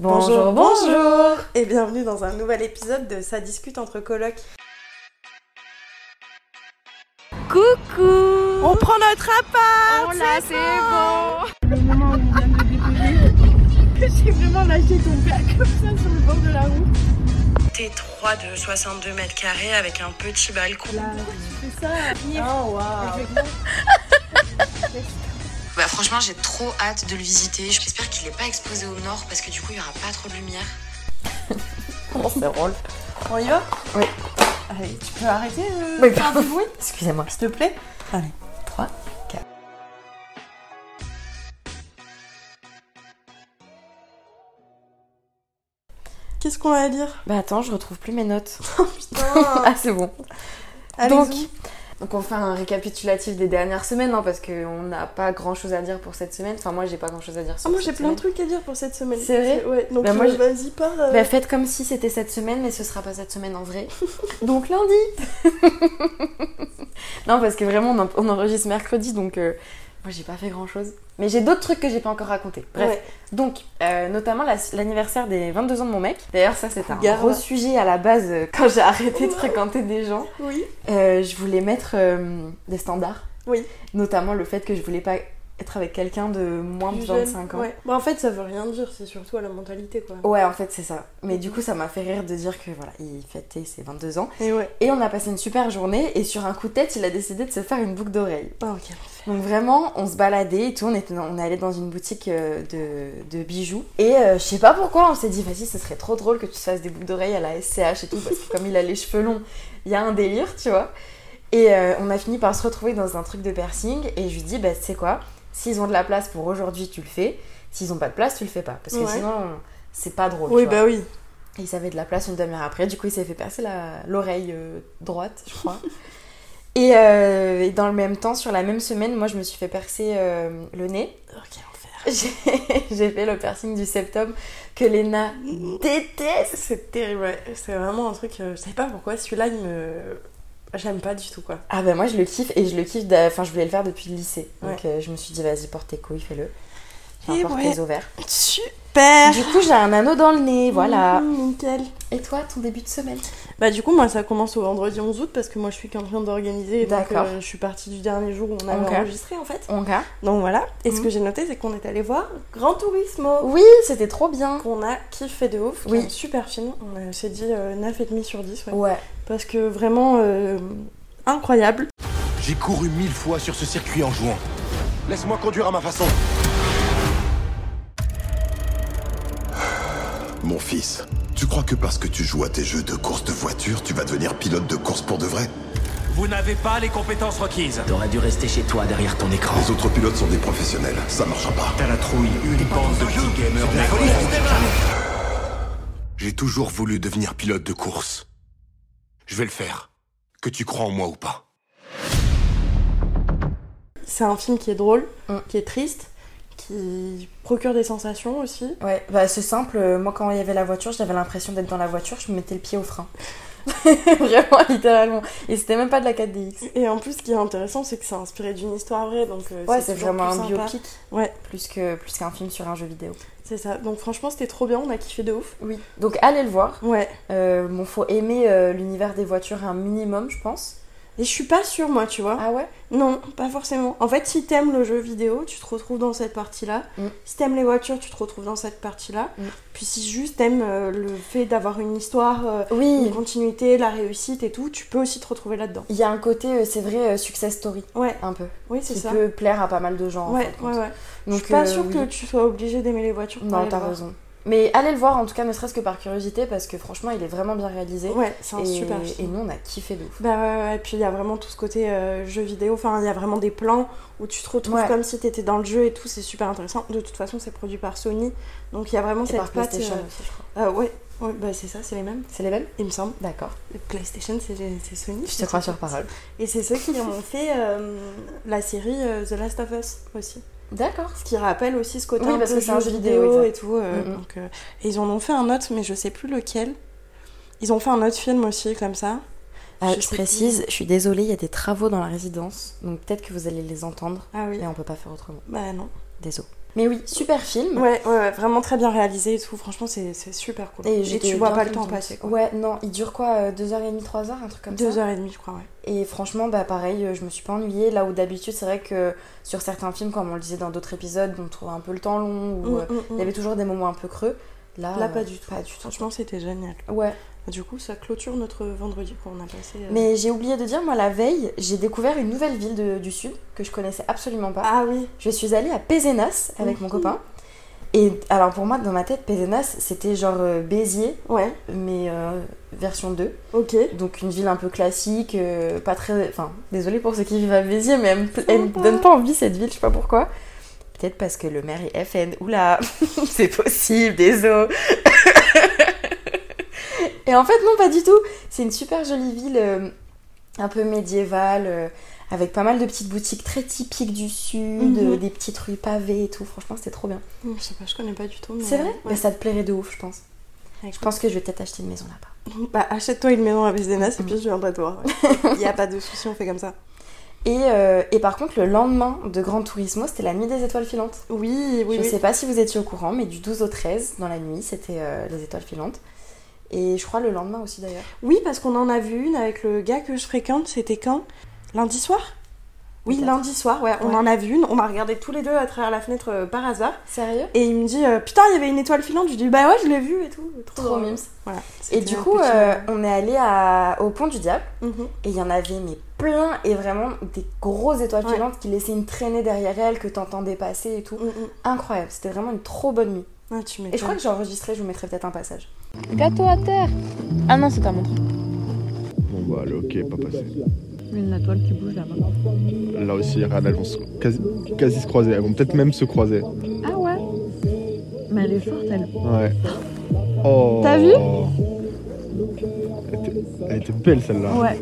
Bonjour, bonjour Et bienvenue dans un nouvel épisode de Ça discute entre colocs. Coucou. On prend notre appart Oh là, c'est bon. Le moment où on vient de le déposer, j'ai vraiment lâché ton père comme ça sur le bord de la route. T3 de 62 mètres carrés avec un petit balcon. Là, tu fais ça. Oh waouh Bah franchement j'ai trop hâte de le visiter. J'espère qu'il est pas exposé au nord parce que du coup il y aura pas trop de lumière. Comment c'est drôle On y va Oui. Allez, tu peux arrêter de Oui, faire pardon. du bruit Excusez-moi. S'il te plaît Allez. 3, 4. Qu'est-ce qu'on a à dire? Bah attends, je retrouve plus mes notes. Putain ah, c'est bon. Allez-y. Donc, donc on fait un récapitulatif des dernières semaines, hein, parce qu'on n'a pas grand chose à dire pour cette semaine. Enfin, moi j'ai pas grand chose à dire sur Ah, moi j'ai plein de trucs à dire pour cette semaine. C'est vrai Ouais, donc Bah, moi, euh, vas-y, pars. euh. Bah faites comme si c'était cette semaine, mais ce sera pas cette semaine en vrai. donc lundi Non, parce que vraiment on, en- on enregistre mercredi, donc euh, moi j'ai pas fait grand chose. Mais j'ai d'autres trucs que j'ai pas encore racontés. Bref. Ouais. Donc, euh, notamment la- l'anniversaire des 22 ans de mon mec. D'ailleurs, ça c'était un gros sujet à la base euh, quand j'ai arrêté de fréquenter des gens. Oui. Euh, je voulais mettre des standards. Oui. Notamment le fait que je voulais pas être avec quelqu'un de moins de Plus jeune. 25 ans. Ouais. Bah, en fait, ça veut rien dire, c'est surtout à la mentalité quoi. Ouais, en fait, c'est ça. Mais du coup, ça m'a fait rire de dire que voilà, il fêtait ses 22 ans. Et ouais. Et on a passé une super journée. Et sur un coup de tête, il a décidé de se faire une boucle d'oreille. Ok. Donc vraiment, on se baladait et tout. On, était on est allé dans une boutique euh, de, de bijoux. Et euh, je sais pas pourquoi, on s'est dit, vas-y, ce serait trop drôle que tu te fasses des boucles d'oreilles à la SCH et tout. Parce que comme il a les cheveux longs, il y a un délire, tu vois. Et euh, on a fini par se retrouver dans un truc de piercing. Et je lui dis, bah, tu sais quoi, s'ils ont de la place pour aujourd'hui, tu le fais. S'ils ont pas de place, tu le fais pas. Parce que Ouais. sinon, c'est pas drôle. Oui, tu vois. bah oui. Et il savait de la place une demi-heure après. Du coup, il s'est fait percer l'oreille euh, droite, je crois. et, euh, et dans le même temps, sur la même semaine, moi, je me suis fait percer euh, le nez. Oh, quel enfer. J'ai fait le piercing du septum que Léna déteste. C'est terrible, ouais. C'est vraiment un truc. je sais pas pourquoi celui-là, il me. J'aime pas du tout quoi. Ah ben moi, je le kiffe et je le kiffe. Enfin, je voulais le faire depuis le lycée. Donc, euh, je me suis dit, vas-y, porte tes couilles, fais-le. Enfin, Et porte ouais. tes ovaires. Super Du coup, j'ai un anneau dans le nez, voilà. Mmh, nickel. Et toi, ton début de semaine? Bah, du coup, moi, ça commence au vendredi 11 août parce que moi, je suis qu'en train d'organiser. et Donc, D'accord. euh, je suis partie du dernier jour où on avait enregistré en fait. Donc voilà. Et ce Mhm. que j'ai noté, c'est qu'on est allé voir Grand Turismo. Oui, c'était trop bien. Qu'on a kiffé de ouf. Oui. Un super film. On s'est dit euh, 9,5 sur 10. Ouais. Ouais. Parce que vraiment euh, incroyable. J'ai couru mille fois sur ce circuit en jouant. Laisse-moi conduire à ma façon. Mon fils, tu crois que parce que tu joues à tes jeux de course de voiture, tu vas devenir pilote de course pour de vrai? Vous n'avez pas les compétences requises. T'aurais dû rester chez toi derrière ton écran. Les autres pilotes sont des professionnels, ça marchera pas. T'as la trouille, une bande de petits gamers. J'ai toujours voulu devenir pilote de course. Je vais le faire. Que tu crois en moi ou pas. C'est un film qui est drôle, Mm. qui est triste, qui procure des sensations aussi. Ouais, bah c'est simple. euh, Moi, quand il y avait la voiture, j'avais l'impression d'être dans la voiture, je me mettais le pied au frein. Vraiment, littéralement. Et c'était même pas de la 4DX. Et en plus, ce qui est intéressant, c'est que c'est inspiré d'une histoire vraie. Donc, euh, Ouais, c'est vraiment un biopic. Ouais. Plus que plus qu'un film sur un jeu vidéo. C'est ça. Donc, franchement, c'était trop bien. On a kiffé de ouf. Oui. Donc allez le voir. Ouais. Euh, bon, faut aimer euh, l'univers des voitures un minimum, je pense. Et je suis pas sûre, moi, tu vois. Ah ouais? Non, pas forcément. En fait, si t'aimes le jeu vidéo, tu te retrouves dans cette partie-là. Mm. Si t'aimes les voitures, tu te retrouves dans cette partie-là. Mm. Puis si juste t'aimes euh, le fait d'avoir une histoire, euh, Oui. une continuité, la réussite et tout, tu peux aussi te retrouver là-dedans. Il y a un côté, euh, c'est vrai, success story, Ouais, un peu. oui, c'est Qui ça. peut plaire à pas mal de gens. en Ouais, fin de ouais, ouais. Donc, je suis pas sûre oui. que tu sois obligé d'aimer les voitures. Non, t'as raison. Mais allez le voir, en tout cas, ne serait-ce que par curiosité, parce que franchement, il est vraiment bien réalisé. Ouais, c'est un et, super et film. nous, on a kiffé de ouf. Bah ouais, ouais, et puis il y a vraiment tout ce côté euh, jeu vidéo, enfin il y a vraiment des plans où tu te retrouves Ouais. comme si t'étais dans le jeu et tout, c'est super intéressant. De toute façon, c'est produit par Sony, donc il y a vraiment Et cette par patte. PlayStation euh, aussi, je crois. euh, ouais, ouais, bah c'est ça, c'est les mêmes, C'est les mêmes? Il me semble. D'accord. PlayStation, c'est Sony. Je te crois sur parole. Et c'est ceux qui ont fait euh, la série The Last of Us aussi. D'accord. Ce qui rappelle aussi ce côté Oui, un parce peu que jeu vidéo, vidéo, et tout. euh, Mhm. donc, euh, et ils en ont fait un autre, mais je sais plus lequel. Ils ont fait un autre film aussi, comme ça. Ah, Je précise, je suis désolée, il y a des travaux dans la résidence, donc peut-être que vous allez les entendre, Ah oui. et on peut pas faire autrement. Bah non. Désolé. Mais oui, super film. Ouais, ouais, ouais, vraiment très bien réalisé et tout. Franchement, c'est super cool. Et, tu vois pas le temps passer. Quoi. Ouais, non, il dure quoi euh, Deux heures et demie, trois heures, un truc comme Deux ça heures et demie, je crois, ouais. Et franchement, bah pareil, euh, je me suis pas ennuyée. Là où d'habitude, c'est vrai que sur certains films, comme on le disait dans d'autres épisodes, on trouvait un peu le temps long ou Mm, euh, mm, il mm. y avait toujours des moments un peu creux. Là, Là, euh, pas du tout. Pas du tout. Franchement, c'était génial. Ouais. Du coup, ça clôture notre vendredi qu'on a passé. euh. Mais j'ai oublié de dire, moi, la veille, j'ai découvert une nouvelle ville de- du sud que je connaissais absolument pas. Ah oui. Je suis allée à Pézenas avec mon Mhm. copain. Et alors pour moi, dans ma tête, Pézenas, c'était genre euh, Béziers, Ouais, mais euh, version 2. ok. Donc une ville un peu classique, pas très... Enfin, désolée pour ceux qui vivent à Béziers, mais elle me, elle me donne pas envie cette ville, je sais pas pourquoi. Peut-être parce que le maire est FN. Oula, c'est possible, désolé. Et en fait, non, pas du tout. C'est une super jolie ville, euh, un peu médiévale, euh, avec pas mal de petites boutiques très typiques du sud, Mhm. des petites rues pavées et tout. Franchement, c'était trop bien. Je sais pas, je connais pas du tout. C'est vrai? Ouais. Bah, Ça te plairait de ouf, je pense. Je pense que je vais peut-être acheter une maison là-bas. Bah, achète-toi une maison à Bézénas et Mm. puis je viendrai te voir. Il y a pas de souci, on fait comme ça. Et, euh, et par contre, le lendemain de Grand Turismo, c'était la nuit des étoiles filantes. Oui, oui, je oui. sais pas si vous étiez au courant, mais du 12 au 13, dans la nuit, c'était euh, les étoiles filantes. Et je crois le lendemain aussi d'ailleurs. Oui, parce qu'on en a vu une avec le gars que je fréquente, c'était quand? Lundi soir? Oui, lundi soir, ouais, on Ouais. en a vu une. On a regardé tous les deux à travers la fenêtre euh, par hasard. Sérieux? Et il me dit euh, Putain, il y avait une étoile filante. Je lui dis Bah ouais, je l'ai vue et tout. Trop, Trop mimes. Voilà. Et du coup, euh, on est allé à- au Pont du Diable. Mhm. Et il y en avait mais plein et vraiment des grosses étoiles Ouais. filantes qui laissaient une traînée derrière elles que t'entendais passer et tout. Mm, mm. Incroyable, c'était vraiment une trop bonne nuit. Ah, tu Et je crois que j'ai enregistré, je vous mettrai peut-être un passage. Gâteau à terre Ah non, c'est ta montre. Bon bah allez, ok, pas passé. Une la toile qui bouge là-bas. Là aussi, regarde, elles vont se- quasi, quasi se croiser. Elles vont peut-être même se croiser. Ah ouais Mais elle est forte, elle. Ouais. Oh. T'as vu elle était, elle était belle celle-là. Ouais.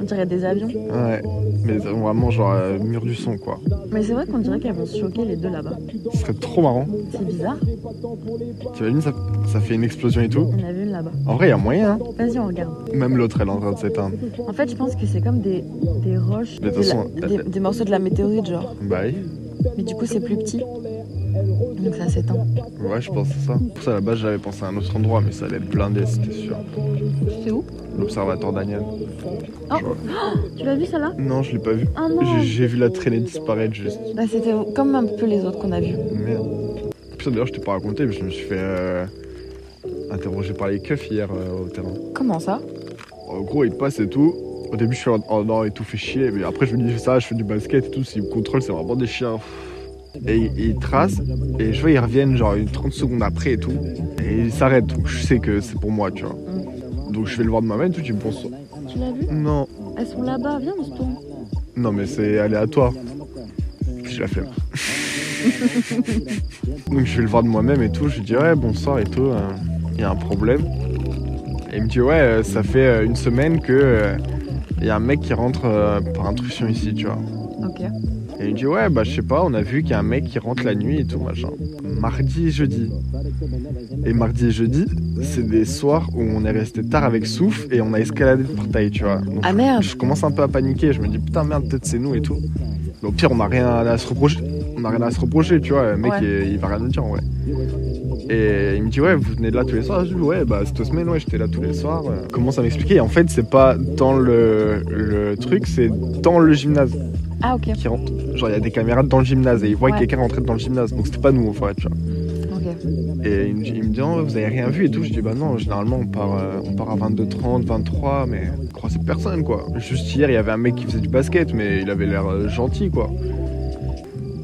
On dirait des avions. Ouais. Mais vraiment genre euh, mur du son quoi. Mais c'est vrai qu'on dirait qu'elles vont se choquer les deux là-bas. Ce serait trop marrant. C'est bizarre. T'imagines ça, ça fait une explosion et tout. On a vu une là-bas. En vrai, il y a moyen. Hein. Vas-y, on regarde. Même l'autre, elle est en train de s'éteindre. En fait, je pense que c'est comme des, des roches, Mais de de toute la- façon, des, elle- des morceaux de la météorite, genre. Bah oui. Mais du coup, c'est plus petit. Donc ça s'éteint. Ouais, je pense c'est ça. Pour ça, à la base, j'avais pensé à un autre endroit, mais ça allait être blindé, c'était sûr. C'est où? L'observatoire Daniel. Oh. Tu l'as vu celle-là? Non, je l'ai pas vu. Ah non J'ai- vu la traînée disparaître juste. Bah, C'était comme un peu les autres qu'on a vus. Merde. Puis d'ailleurs, je t'ai pas raconté, mais je me suis fait euh, interroger par les keufs hier euh, au terrain. Comment ça? En gros, ils passent et tout. Au début, je suis en oh non et tout fait chier, mais après, je me dis ça, je fais du basket et tout. S'ils me contrôlent, c'est vraiment des chiens. Et ils, tracent, et je vois, ils reviennent genre une 30 secondes après et tout. Et ils s'arrêtent, donc je sais que c'est pour moi, tu vois. Donc je vais le voir de moi-même, tout, tu me penses. Tu l'as vu? Non, Elles sont là-bas, viens, on se tourne. non, mais c'est aléatoire. J'ai la flemme. Donc je vais le voir de moi-même et tout. Je lui dis ouais bonsoir et tout. euh, Il y a un problème. Et il me dit ouais euh, ça fait euh, une semaine que euh, il y a un mec qui rentre par intrusion ici tu vois. Ok. Et il me dit ouais bah je sais pas on a vu qu'il y a un mec qui rentre la nuit et tout machin. Mardi et jeudi. Et mardi et jeudi c'est des soirs où on est resté tard avec Souf et on a escaladé le portail tu vois. Donc, Ah merde je commence un peu à paniquer. Je me dis putain merde peut-être c'est nous et tout. Mais au pire on n'a rien à se reprocher. On n'a rien à se reprocher tu vois. Le mec Ouais. il, il va rien nous dire en vrai. Et il me dit ouais vous venez de là tous les soirs. Je dis ouais bah cette semaine ouais j'étais là tous les soirs. Euh, Commence à m'expliquer. Et en fait c'est pas dans le, le truc c'est dans le gymnase Ah, ok. qui rentre. Genre il y a des caméras dans le gymnase et il voit Ouais. quelqu'un rentrer dans le gymnase. Donc c'était pas nous en fait tu vois. Et il me dit, il me dit, Oh, vous avez rien vu et tout. Je dis bah non, généralement on part, euh, on part à 22h30, 23, mais on croisait personne quoi. Juste hier il y avait un mec qui faisait du basket, mais il avait l'air euh, gentil quoi.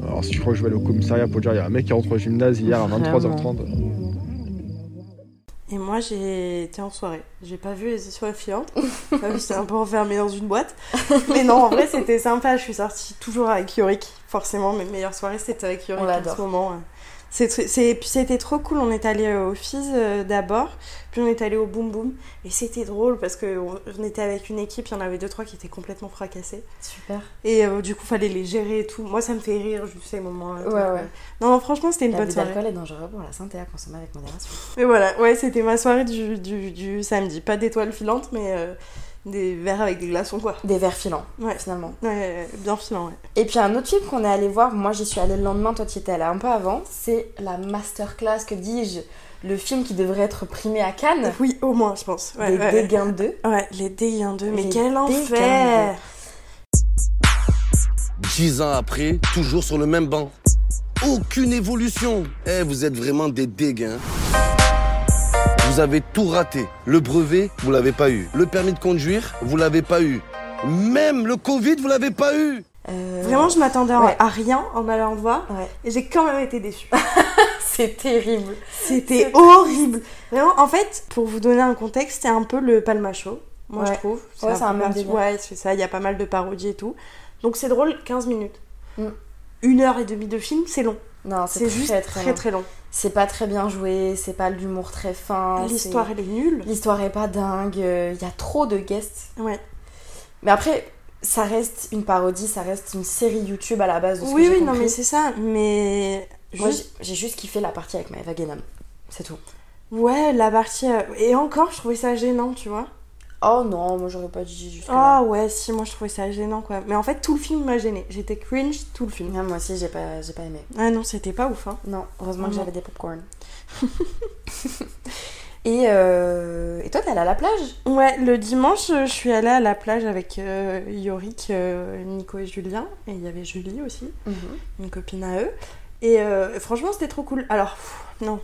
Alors si je crois que je vais aller au commissariat pour dire il y a un mec qui rentre au gymnase hier à 23h30. Et moi, j'ai été en soirée. J'ai pas vu les étoiles filantes. J'étais un peu enfermée dans une boîte. Mais non, en vrai, c'était sympa. Je suis sortie toujours avec Yorick. Forcément, mes meilleures soirées, c'était avec Yorick en ce moment. C'était trop cool. On est allé au Fizz euh, d'abord, puis on est allé au Boom Boom. Et c'était drôle parce qu'on on était avec une équipe, il y en avait deux, trois qui étaient complètement fracassés. Super. Et euh, du coup, fallait les gérer et tout. Moi, ça me fait rire, juste ces moments-là. Ouais, ouais. euh, Non, non, franchement, c'était une bonne soirée. d'alcool est dangereux pour la santé à consommer avec modération. Mais voilà, ouais, c'était ma soirée du, du, du samedi. Pas d'étoiles filantes, mais, euh, Des verres avec des glaçons, quoi. Des vers filants, Ouais. finalement. Ouais, bien filant, ouais. Et puis un autre film qu'on est allé voir, moi j'y suis allée le lendemain, toi tu étais allée un peu avant, c'est la masterclass, que dis-je, le film qui devrait être primé à Cannes, Oui, au moins, je pense. Ouais, Les ouais. Dégains 2. Ouais, les Dégains 2. Mais Les quel enfer Dix ans après, toujours sur le même banc. Aucune évolution. Eh, vous êtes vraiment des dégains. Vous avez tout raté. Le brevet, vous l'avez pas eu. Le permis de conduire, vous l'avez pas eu. Même le Covid, vous l'avez pas eu. Euh, Vraiment, je m'attendais Ouais. à rien en allant le voir. Ouais. Et j'ai quand même été déçue. C'est terrible. C'était horrible. Vraiment, en fait, pour vous donner un contexte, c'est un peu le Palma Show, moi Ouais. je trouve. Ouais, c'est un peu même. Ouais, c'est ça, il y a pas mal de parodies et tout. Donc c'est drôle, 15 minutes. Mm. Une heure et demie de film, c'est long. Non, C'est juste très très très, très, long. C'est pas très bien joué, c'est pas l'humour très fin. L'histoire, elle est nulle. L'histoire est pas dingue, il y a trop de guests. Ouais. Mais après, ça reste une parodie, ça reste une série YouTube à la base de ce Oui, que oui, non, mais c'est ça. Mais. Moi, juste- j'ai juste kiffé la partie avec Maëva Guénam. C'est tout. Ouais, la partie. euh, Et encore, je trouvais ça gênant, tu vois. Oh non, moi j'aurais pas dit jusque Ah ouais, si, moi je trouvais ça gênant, quoi. Mais en fait, tout le film m'a gêné. J'étais cringe tout le film. moi aussi, j'ai pas, j'ai pas aimé. Ah non, c'était pas ouf, hein. Non, heureusement que j'avais des popcorn. et, euh, et toi, t'es allée à la plage? Ouais, le dimanche, je suis allée à la plage avec euh, Yorick, euh, Nico et Julien. Et il y avait Julie aussi, une copine à eux. Et franchement, c'était trop cool. Alors, pff, non,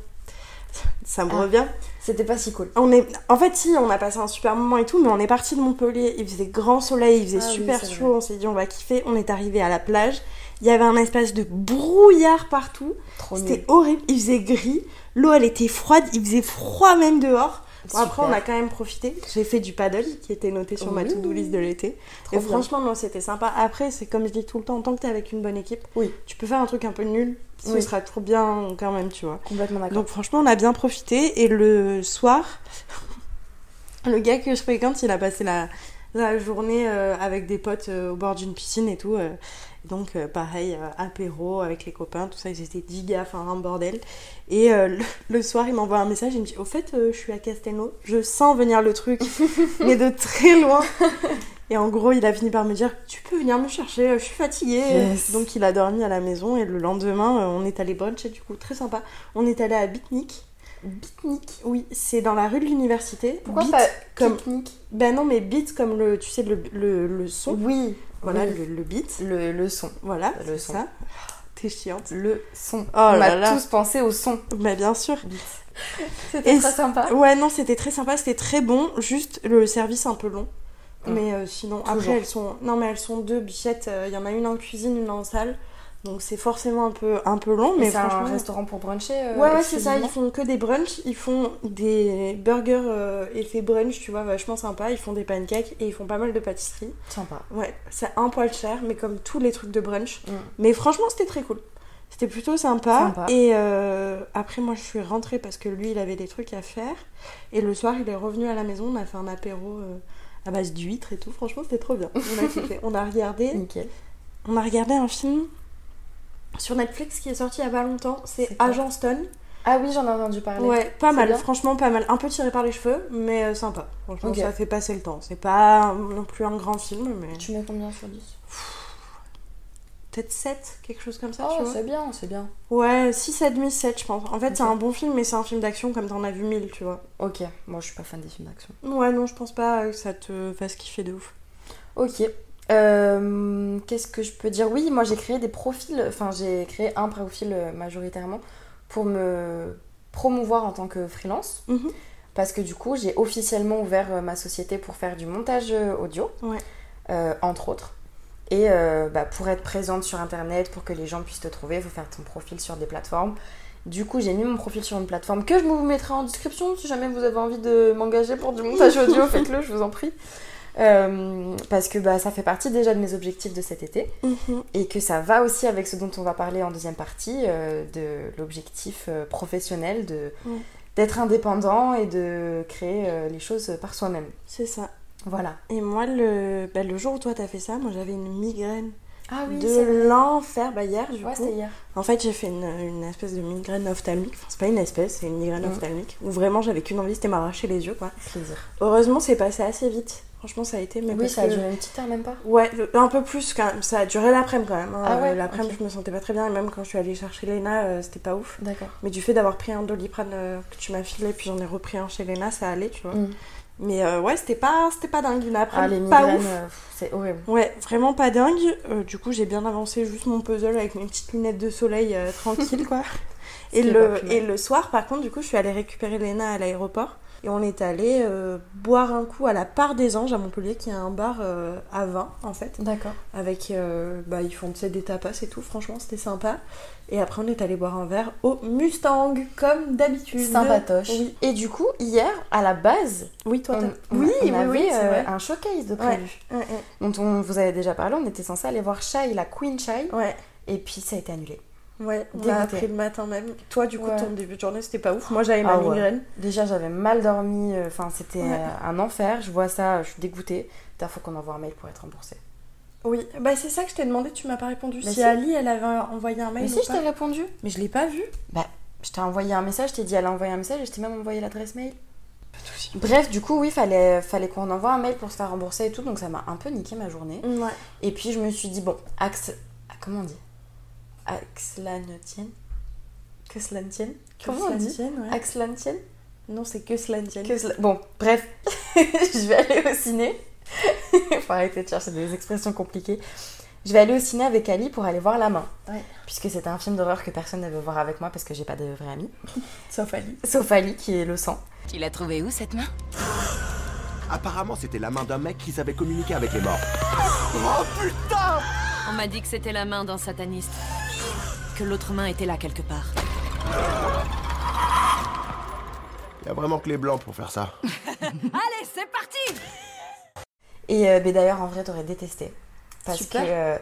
ça me Ah. revient. C'était pas si cool. On est... En fait, si, on a passé un super moment et tout, mais on est parti de Montpellier. Il faisait grand soleil, il faisait Ah super chaud. On s'est dit, on va kiffer. On est arrivé à la plage. Il y avait un espace de brouillard partout. C'était horrible. Il faisait gris. L'eau, elle était froide. Il faisait froid même dehors. Après, on a quand même profité. J'ai fait du paddle qui était noté sur ma to-do list de l'été. Et bien. franchement, non, c'était sympa. Après, c'est comme je dis tout le temps, tant que t'es avec une bonne équipe, Oui. tu peux faire un truc un peu nul. Ce Oui. sera trop bien quand même, tu vois. Complètement d'accord. Donc franchement, on a bien profité. Et le soir, le gars que je fréquente, il a passé la, la journée euh, avec des potes euh, au bord d'une piscine et tout. euh. Donc euh, pareil, euh, apéro avec les copains, tout ça, ils étaient 10 gars, enfin un bordel. Et euh, le, le soir, il m'envoie un message, il me dit, au fait, je suis à Castelnau, je sens venir le truc, mais de très loin. Et en gros, il a fini par me dire, tu peux venir me chercher, je suis fatiguée. Yes. Donc il a dormi à la maison et le lendemain, on est allé bruncher du coup, très sympa. On est allé à Bitnik. Bitnik? Oui, c'est dans la rue de l'université. Pourquoi Bit pas comme... pique-nique Ben non, mais beat comme le, tu sais, le, le, le son. Oui, Voilà, le, le beat. le, le son. Voilà, Le son. ça. T'es chiante. Le son. Oh On là a là. tous pensé au son. Mais bien sûr. C'était très sympa. Ouais, non, c'était très sympa, c'était très bon. Juste le service un peu long. Mm. Mais euh, sinon, Toujours. après, elles sont. Non, mais elles sont deux bichettes. euh, Il y en a une en cuisine, une en salle. Donc c'est forcément un peu, un peu long. Mais c'est un franchement. restaurant pour bruncher euh, Ouais, ouais, c'est ça. Ils font que des brunchs. Ils font des burgers euh, effet brunch, tu vois, vachement sympa. Ils font des pancakes et ils font pas mal de pâtisseries. Sympa. Ouais, c'est un poil cher, mais comme tous les trucs de brunch. Mm. Mais franchement, c'était très cool. C'était plutôt sympa. Sympa. Et euh, après, moi, je suis rentrée parce que lui, il avait des trucs à faire. Et le soir, il est revenu à la maison. On a fait un apéro euh, à base d'huîtres et tout. Franchement, c'était trop bien. On a. On a regardé, Nickel. on a regardé un film sur Netflix qui est sorti il y a pas longtemps. C'est Agent Stone. Ah oui, j'en ai entendu parler. Ouais, pas mal, bien franchement pas mal. Un peu tiré par les cheveux, mais euh, sympa. Franchement, ça fait passer le temps. C'est pas non plus un grand film, mais Tu mets combien sur 10 peut-être 7, quelque chose comme ça, tu Oh, c'est bien, c'est bien. Ouais, 6,5, 7, je pense. En fait, c'est un bon film, mais c'est un film d'action comme t'en as vu 1000, tu vois. Ok, moi je suis pas fan des films d'action. Ouais, non, je pense pas que ça te fasse kiffer de ouf. Ok. Euh, Qu'est-ce que je peux dire? Oui, moi j'ai créé des profils, enfin j'ai créé un profil euh, majoritairement pour me promouvoir en tant que freelance. Mhm. Parce que du coup, j'ai officiellement ouvert euh, ma société pour faire du montage audio, Ouais. euh, entre autres. Et euh, bah, pour être présente sur internet, pour que les gens puissent te trouver, il faut faire ton profil sur des plateformes. Du coup, j'ai mis mon profil sur une plateforme que je vous mettrai en description si jamais vous avez envie de m'engager pour du montage audio, faites-le, je vous en prie. Euh, parce que bah, ça fait partie déjà de mes objectifs de cet été Mhm. et que ça va aussi avec ce dont on va parler en deuxième partie, euh, de l'objectif euh, professionnel de d'être indépendant et de créer les choses par soi-même. C'est ça. Voilà. Et moi, le, bah, le jour où toi t'as fait ça, moi j'avais une migraine Ah de l'enfer. Bah, hier, du Ouais, coup. hier. En fait, j'ai fait une, une espèce de migraine ophtalmique. Enfin, c'est pas une espèce, c'est une migraine Mm. ophtalmique. Où vraiment, j'avais qu'une envie, c'était m'arracher les yeux, quoi. Plaisir. Heureusement, c'est passé assez vite. Franchement, ça a été. Mais Oui, ça a duré une petite heure, même pas? Ouais, un peu plus quand même. Ça a duré l'après-midi quand même. hein. Ah ouais, Euh, L'après-midi, je me sentais pas très bien. Et même quand je suis allée chercher Léna, euh, c'était pas ouf. D'accord. Mais du fait d'avoir pris un doliprane euh, que tu m'as filé, puis j'en ai repris un chez Léna, ça allait, tu vois. Mm. Mais euh, ouais, c'était pas, c'était pas dingue. Une après Ah, les pas ouf. euh, c'est horrible. Ouais, vraiment pas dingue. Euh, du coup, j'ai bien avancé juste mon puzzle avec mes petites lunettes de soleil tranquille, quoi. Et le, et le soir, par contre, du coup, je suis allée récupérer Léna à l'aéroport. Et on est allé euh, boire un coup à la Part des Anges à Montpellier, qui est un bar euh, à vin, en fait. D'accord. Avec, euh, bah, ils font des tapas et tout, franchement, c'était sympa. Et après, on est allé boire un verre au Mustang, comme d'habitude. Sympatoche. Oui, Et du coup, hier, à la base, oui toi, on, oui, on oui, avait oui, c'est vrai. un showcase de Ouais. prévu. Ouais, ouais. Dont on vous avait déjà parlé, on était censé aller voir Shai, la Queen Shai, Ouais, et puis ça a été annulé. Ouais, on a appris le matin même. Toi, du coup, Ouais. ton début de journée, c'était pas ouf. Moi, j'avais ma Ah ouais. migraine. Déjà, j'avais mal dormi, euh, enfin, c'était Ouais. euh, un enfer. Je vois ça, je suis dégoûtée. Il faut qu'on envoie un mail pour être remboursé. Oui, bah c'est ça que je t'ai demandé, tu m'as pas répondu. Bah si, si. Ali, elle avait envoyé un mail Mais ou si, je t'ai répondu. Mais je l'ai pas vu. Bah, je t'ai envoyé un message, je t'ai dit elle a envoyé un message et je t'ai même envoyé l'adresse mail. Bref, du coup, oui, fallait, fallait qu'on envoie un mail pour se faire rembourser et tout, donc ça m'a un peu niqué ma journée. Ouais. Et puis je me suis dit, bon, axe. ah, Comment on dit? Axlantienne Que cela ne tienne Comment on dit? Ouais. Axla ne tienne Non, c'est que cela ne tienne. Que cela- Bon, bref, je vais aller au ciné. Faut arrêter de chercher des expressions compliquées. Je vais aller au ciné avec Ali pour aller voir La Main. Ouais. Puisque c'était un film d'horreur que personne ne veut voir avec moi parce que j'ai pas de vrai ami. Sauf Ali. Sauf Ali qui est le sang. Tu l'as trouvé où cette main? Apparemment, c'était la main d'un mec qui savait communiquer avec les morts. On m'a dit que c'était la main d'un sataniste. Que l'autre main était là quelque part. Il y a vraiment que les blancs pour faire ça. Allez, c'est parti Et euh, d'ailleurs, en vrai, t'aurais détesté. Parce Super. que euh,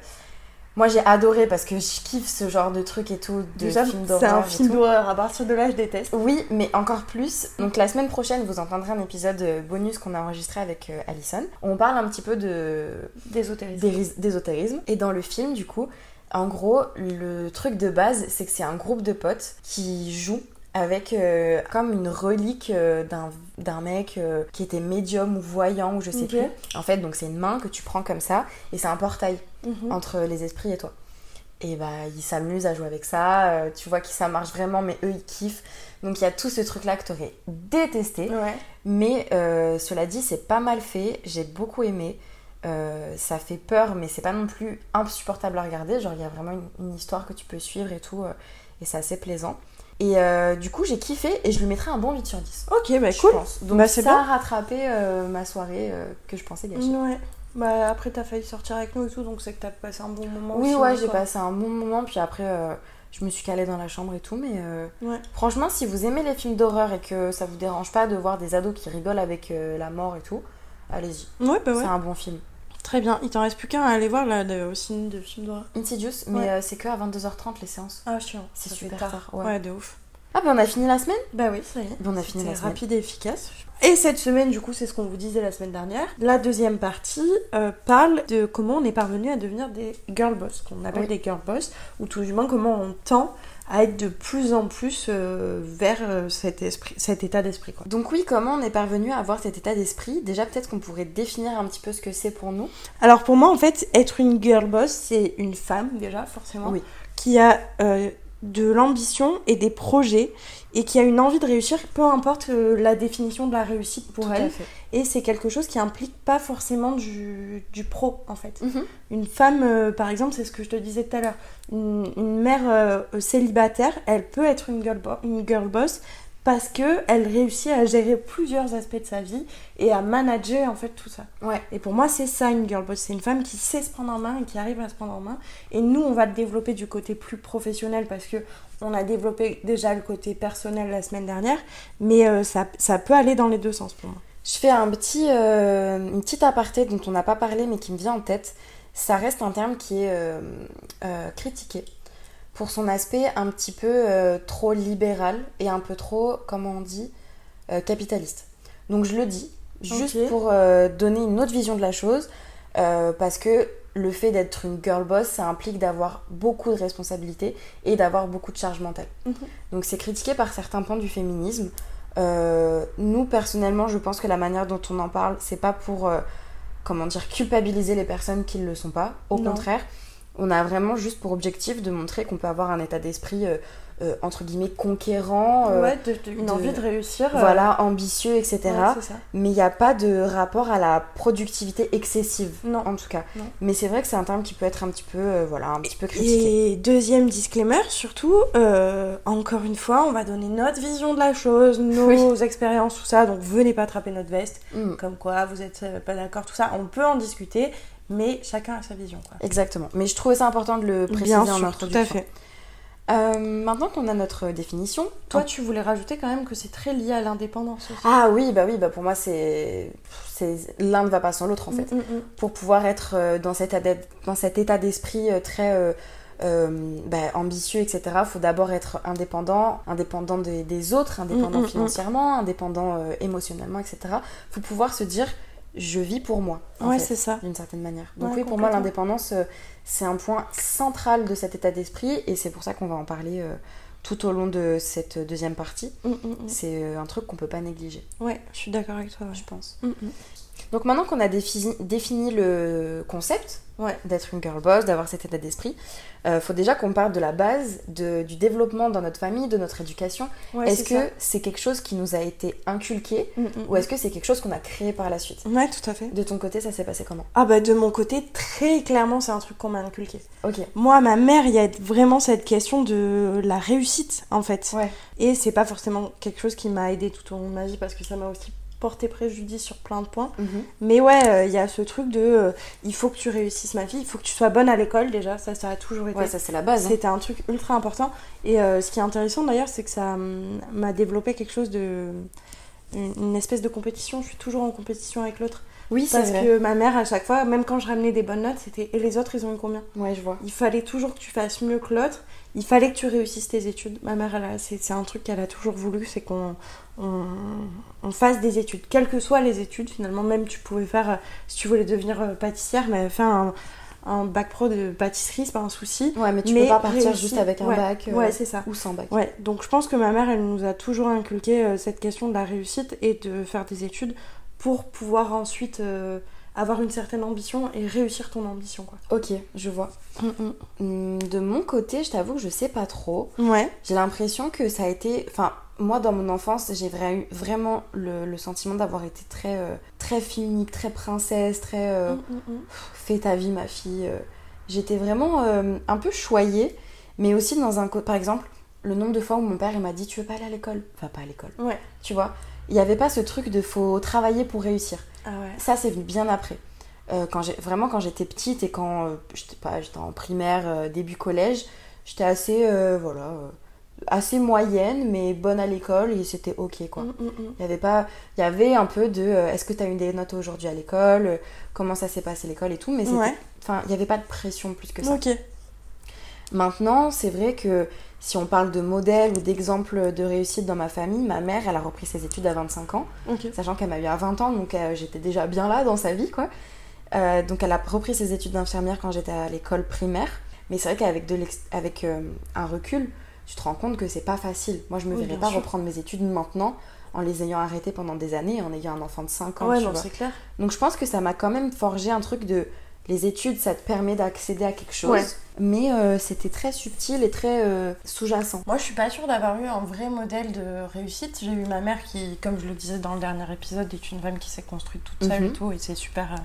moi j'ai adoré parce que je kiffe ce genre de truc et tout, de Déjà, films c'est d'horreur. un film d'horreur. À partir de là, je déteste. Oui, mais encore plus. Donc la semaine prochaine, vous entendrez un épisode euh, bonus qu'on a enregistré avec euh, Alison. On parle un petit peu de D'ésotérisme. Et dans le film, du coup, en gros, le truc de base, c'est que c'est un groupe de potes qui jouent avec euh, comme une relique euh, d'un mec euh, qui était médium ou voyant ou je sais Ok. plus. En fait, donc c'est une main que tu prends comme ça et c'est un portail Mhm. entre les esprits et toi. Et bah, ils s'amusent à jouer avec ça, euh, tu vois que ça marche vraiment, mais eux ils kiffent. Donc il y a tout ce truc là que t'aurais détesté. Ouais. Mais euh, cela dit, c'est pas mal fait, j'ai beaucoup aimé. Euh, ça fait peur, mais c'est pas non plus insupportable à regarder. Genre, il y a vraiment une, une histoire que tu peux suivre et tout, euh, et c'est assez plaisant. Et euh, du coup, j'ai kiffé et je lui mettrai un bon 8 sur 10. Ok, bah cool. pense. Donc, Bah, ça a rattrapé ma soirée que je pensais gâcher. Ouais. Bah après, t'as failli sortir avec nous et tout, donc c'est que t'as passé un bon moment. Oui, aussi, ouais, hein, j'ai passé un bon moment, puis après, euh, je me suis calée dans la chambre et tout, mais euh, Ouais. franchement, si vous aimez les films d'horreur et que ça vous dérange pas de voir des ados qui rigolent avec euh, la mort et tout, allez-y. Ouais, bah ouais. C'est un bon film. Très bien. Il t'en reste plus qu'un à aller voir là de, au ciné de films d'horreur. Insidious, mais Ouais. c'est que à 22h30 les séances. Ah, chiant. C'est super tard. tard, Ouais. ouais. de ouf. Ah, ben on a fini la semaine? Bah oui, ça y est. Ben, on a fini la semaine. rapide et efficace. Et cette semaine, du coup, c'est ce qu'on vous disait la semaine dernière. La deuxième partie euh, parle de comment on est parvenu à devenir des girl boss, qu'on appelle Oui. des girl boss, ou tout du moins comment on tend à être de plus en plus euh, vers euh, cet, esprit, cet état d'esprit. Quoi. Donc oui, comment on est parvenu à avoir cet état d'esprit? Déjà, peut-être qu'on pourrait définir un petit peu ce que c'est pour nous. Alors pour moi, en fait, être une girl boss, c'est une femme déjà, forcément, Oui. qui a euh, de l'ambition et des projets et qui a une envie de réussir, peu importe euh, la définition de la réussite pour Tout elle. Et c'est quelque chose qui implique pas forcément du, du pro, en fait. Mhm. Une femme, euh, par exemple, c'est ce que je te disais tout à l'heure, une, une mère euh, célibataire, elle peut être une girl, une girl boss parce que elle réussit à gérer plusieurs aspects de sa vie et à manager en fait tout ça. Ouais. Et pour moi, c'est ça une girl boss, c'est une femme qui sait se prendre en main et qui arrive à se prendre en main. Et nous, on va le développer du côté plus professionnel parce que on a développé déjà le côté personnel la semaine dernière, mais euh, ça, ça peut aller dans les deux sens pour moi. Je fais un petit, euh, une petite aparté dont on n'a pas parlé mais qui me vient en tête. Ça reste un terme qui est euh, critiqué pour son aspect un petit peu euh, trop libéral et un peu trop, comment on dit, euh, capitaliste. Donc je le dis, juste pour euh, donner une autre vision de la chose, parce que le fait d'être une girl boss, ça implique d'avoir beaucoup de responsabilités et d'avoir beaucoup de charge mentale. Mhm. Donc c'est critiqué par certains pans du féminisme. Nous, personnellement, je pense que la manière dont on en parle, c'est pas pour, comment dire, culpabiliser les personnes qui ne le sont pas. Au Non. contraire, on a vraiment juste pour objectif de montrer qu'on peut avoir un état d'esprit, euh, euh, entre guillemets, conquérant. euh, ouais, de- de- une de- envie de réussir. Voilà, ambitieux, etc. ouais. Mais il n'y a pas de rapport à la productivité excessive, Non. en tout cas. Non. Mais c'est vrai que c'est un terme qui peut être un petit peu, voilà, un petit peu critiqué. Et deuxième disclaimer, surtout, encore une fois, on va donner notre vision de la chose, nos expériences, tout ça. Donc venez pas attraper notre veste, Mm. comme quoi vous êtes euh, pas d'accord, tout ça. On peut en discuter, mais chacun a sa vision. Quoi. Exactement. Mais je trouvais ça important de le préciser Bien en sûr, tout à fait. Euh, maintenant qu'on a notre définition, Toi, tu voulais rajouter quand même que c'est très lié à l'indépendance aussi. Ah oui, bah oui, bah pour moi c'est l'un ne va pas sans l'autre en fait. Mm, mm, mm. Pour pouvoir être euh, dans cet état dans cet état d'esprit euh, très euh, euh, bah, ambitieux, etc. Faut d'abord être indépendant, indépendant des, des autres, indépendant Mm, mm, mm. financièrement, indépendant euh, émotionnellement, etc. Faut pouvoir se dire je vis pour moi. Ouais, c'est ça. D'une certaine manière. Donc Ouais, oui, pour moi l'indépendance euh, c'est un point central de cet état d'esprit et c'est pour ça qu'on va en parler euh, tout au long de cette deuxième partie. Mm, mm, mm. C'est euh, un truc qu'on peut pas négliger, Ouais, je suis d'accord avec toi. ouais. je pense. Mm, mm. Donc maintenant qu'on a défi- défini le concept Ouais. d'être une girl boss, d'avoir cet état d'esprit, euh, faut déjà qu'on parle de la base, de- du développement dans notre famille, de notre éducation. Ouais, est-ce que c'est quelque chose qui nous a été inculqué Mm, mm, ou est-ce que c'est quelque chose qu'on a créé par la suite? Ouais, tout à fait. De ton côté, ça s'est passé comment? Ah bah de mon côté, très clairement, c'est un truc qu'on m'a inculqué. Ok. Moi, ma mère, il y a vraiment cette question de la réussite, en fait. Ouais. Et c'est pas forcément quelque chose qui m'a aidé tout au long de ma vie parce que ça m'a aussi porté préjudice sur plein de points. Mhm. Mais ouais, euh, il y a ce truc de euh, il faut que tu réussisses ma fille, il faut que tu sois bonne à l'école déjà, ça, ça a toujours été. Ouais, ça c'est la base. hein. C'était un truc ultra important. Et euh, ce qui est intéressant d'ailleurs, c'est que ça hum, m'a développé quelque chose de. Une, une espèce de compétition. Je suis toujours en compétition avec l'autre. Oui, c'est Parce vrai. que ma mère, à chaque fois, même quand je ramenais des bonnes notes, c'était et les autres, ils ont eu combien? Ouais, je vois. Il fallait toujours que tu fasses mieux que l'autre. Il fallait que tu réussisses tes études. Ma mère, c'est un truc qu'elle a toujours voulu, c'est qu'on on, on fasse des études, quelles que soient les études. Finalement, même tu pouvais faire, euh, si tu voulais devenir euh, pâtissière, mais faire un, un bac pro de pâtisserie, c'est pas un souci. Ouais, mais tu Mais peux pas partir réussi- juste avec un ouais, bac euh, ouais, c'est ça. ou sans bac. Ouais, donc je pense que ma mère, elle nous a toujours inculqué euh, cette question de la réussite et de faire des études pour pouvoir ensuite euh, avoir une certaine ambition et réussir ton ambition, quoi. Ok, je vois. Hum, De mon côté, je t'avoue que je sais pas trop. Ouais. J'ai l'impression que ça a été. Enfin, moi, dans mon enfance, j'ai vraiment le, le sentiment d'avoir été très, euh, très très princesse, très. euh, Mm, mm, mm. Fais ta vie, ma fille. euh. J'étais vraiment euh, un peu choyée, mais aussi dans un. Par exemple, le nombre de fois où mon père m'a dit Tu veux pas aller à l'école? Va pas à l'école. Ouais. Tu vois Il n'y avait pas ce truc de faut travailler pour réussir. Ah ouais. Ça, c'est venu bien après. Euh, quand vraiment quand j'étais petite et quand j'étais pas j'étais en primaire début collège j'étais assez voilà assez moyenne mais bonne à l'école et c'était ok quoi Mm, mm, mm. il y avait pas il y avait un peu de euh, est-ce que tu as eu des notes aujourd'hui à l'école euh, comment ça s'est passé l'école et tout mais Ouais. enfin il y avait pas de pression plus que ça. Maintenant, c'est vrai que si on parle de modèle ou d'exemple de réussite dans ma famille, ma mère, elle a repris ses études à 25 ans, sachant qu'elle m'a eu à 20 ans, donc euh, j'étais déjà bien là dans sa vie, quoi. Donc elle a repris ses études d'infirmière quand j'étais à l'école primaire, mais c'est vrai qu'avec de avec un recul, tu te rends compte que c'est pas facile. Moi, je me Oui, verrais pas sûr. reprendre mes études maintenant en les ayant arrêtées pendant des années, en ayant un enfant de 5 ans. Ouais, non, c'est clair. Donc je pense que ça m'a quand même forgé un truc de les études, ça te permet d'accéder à quelque chose, Ouais. mais euh, c'était très subtil et très euh, sous-jacent. Moi, je suis pas sûre d'avoir eu un vrai modèle de réussite. J'ai eu ma mère qui, comme je le disais dans le dernier épisode, est une femme qui s'est construite toute seule Mhm. et tout, et c'est super, euh,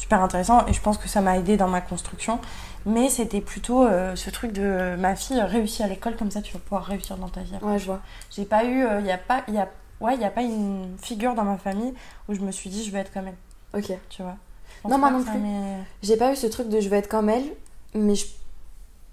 super intéressant. Et je pense que ça m'a aidé dans ma construction. Mais c'était plutôt euh, ce truc de euh, ma fille réussit à l'école, comme ça tu vas pouvoir réussir dans ta vie. après. Ouais, je vois. J'ai pas eu, il y a pas, y a, ouais, y a pas une figure dans ma famille où je me suis dit je vais être comme elle, Ok. tu vois. Non, moi non plus. J'ai pas eu ce truc de je veux être comme elle, mais je,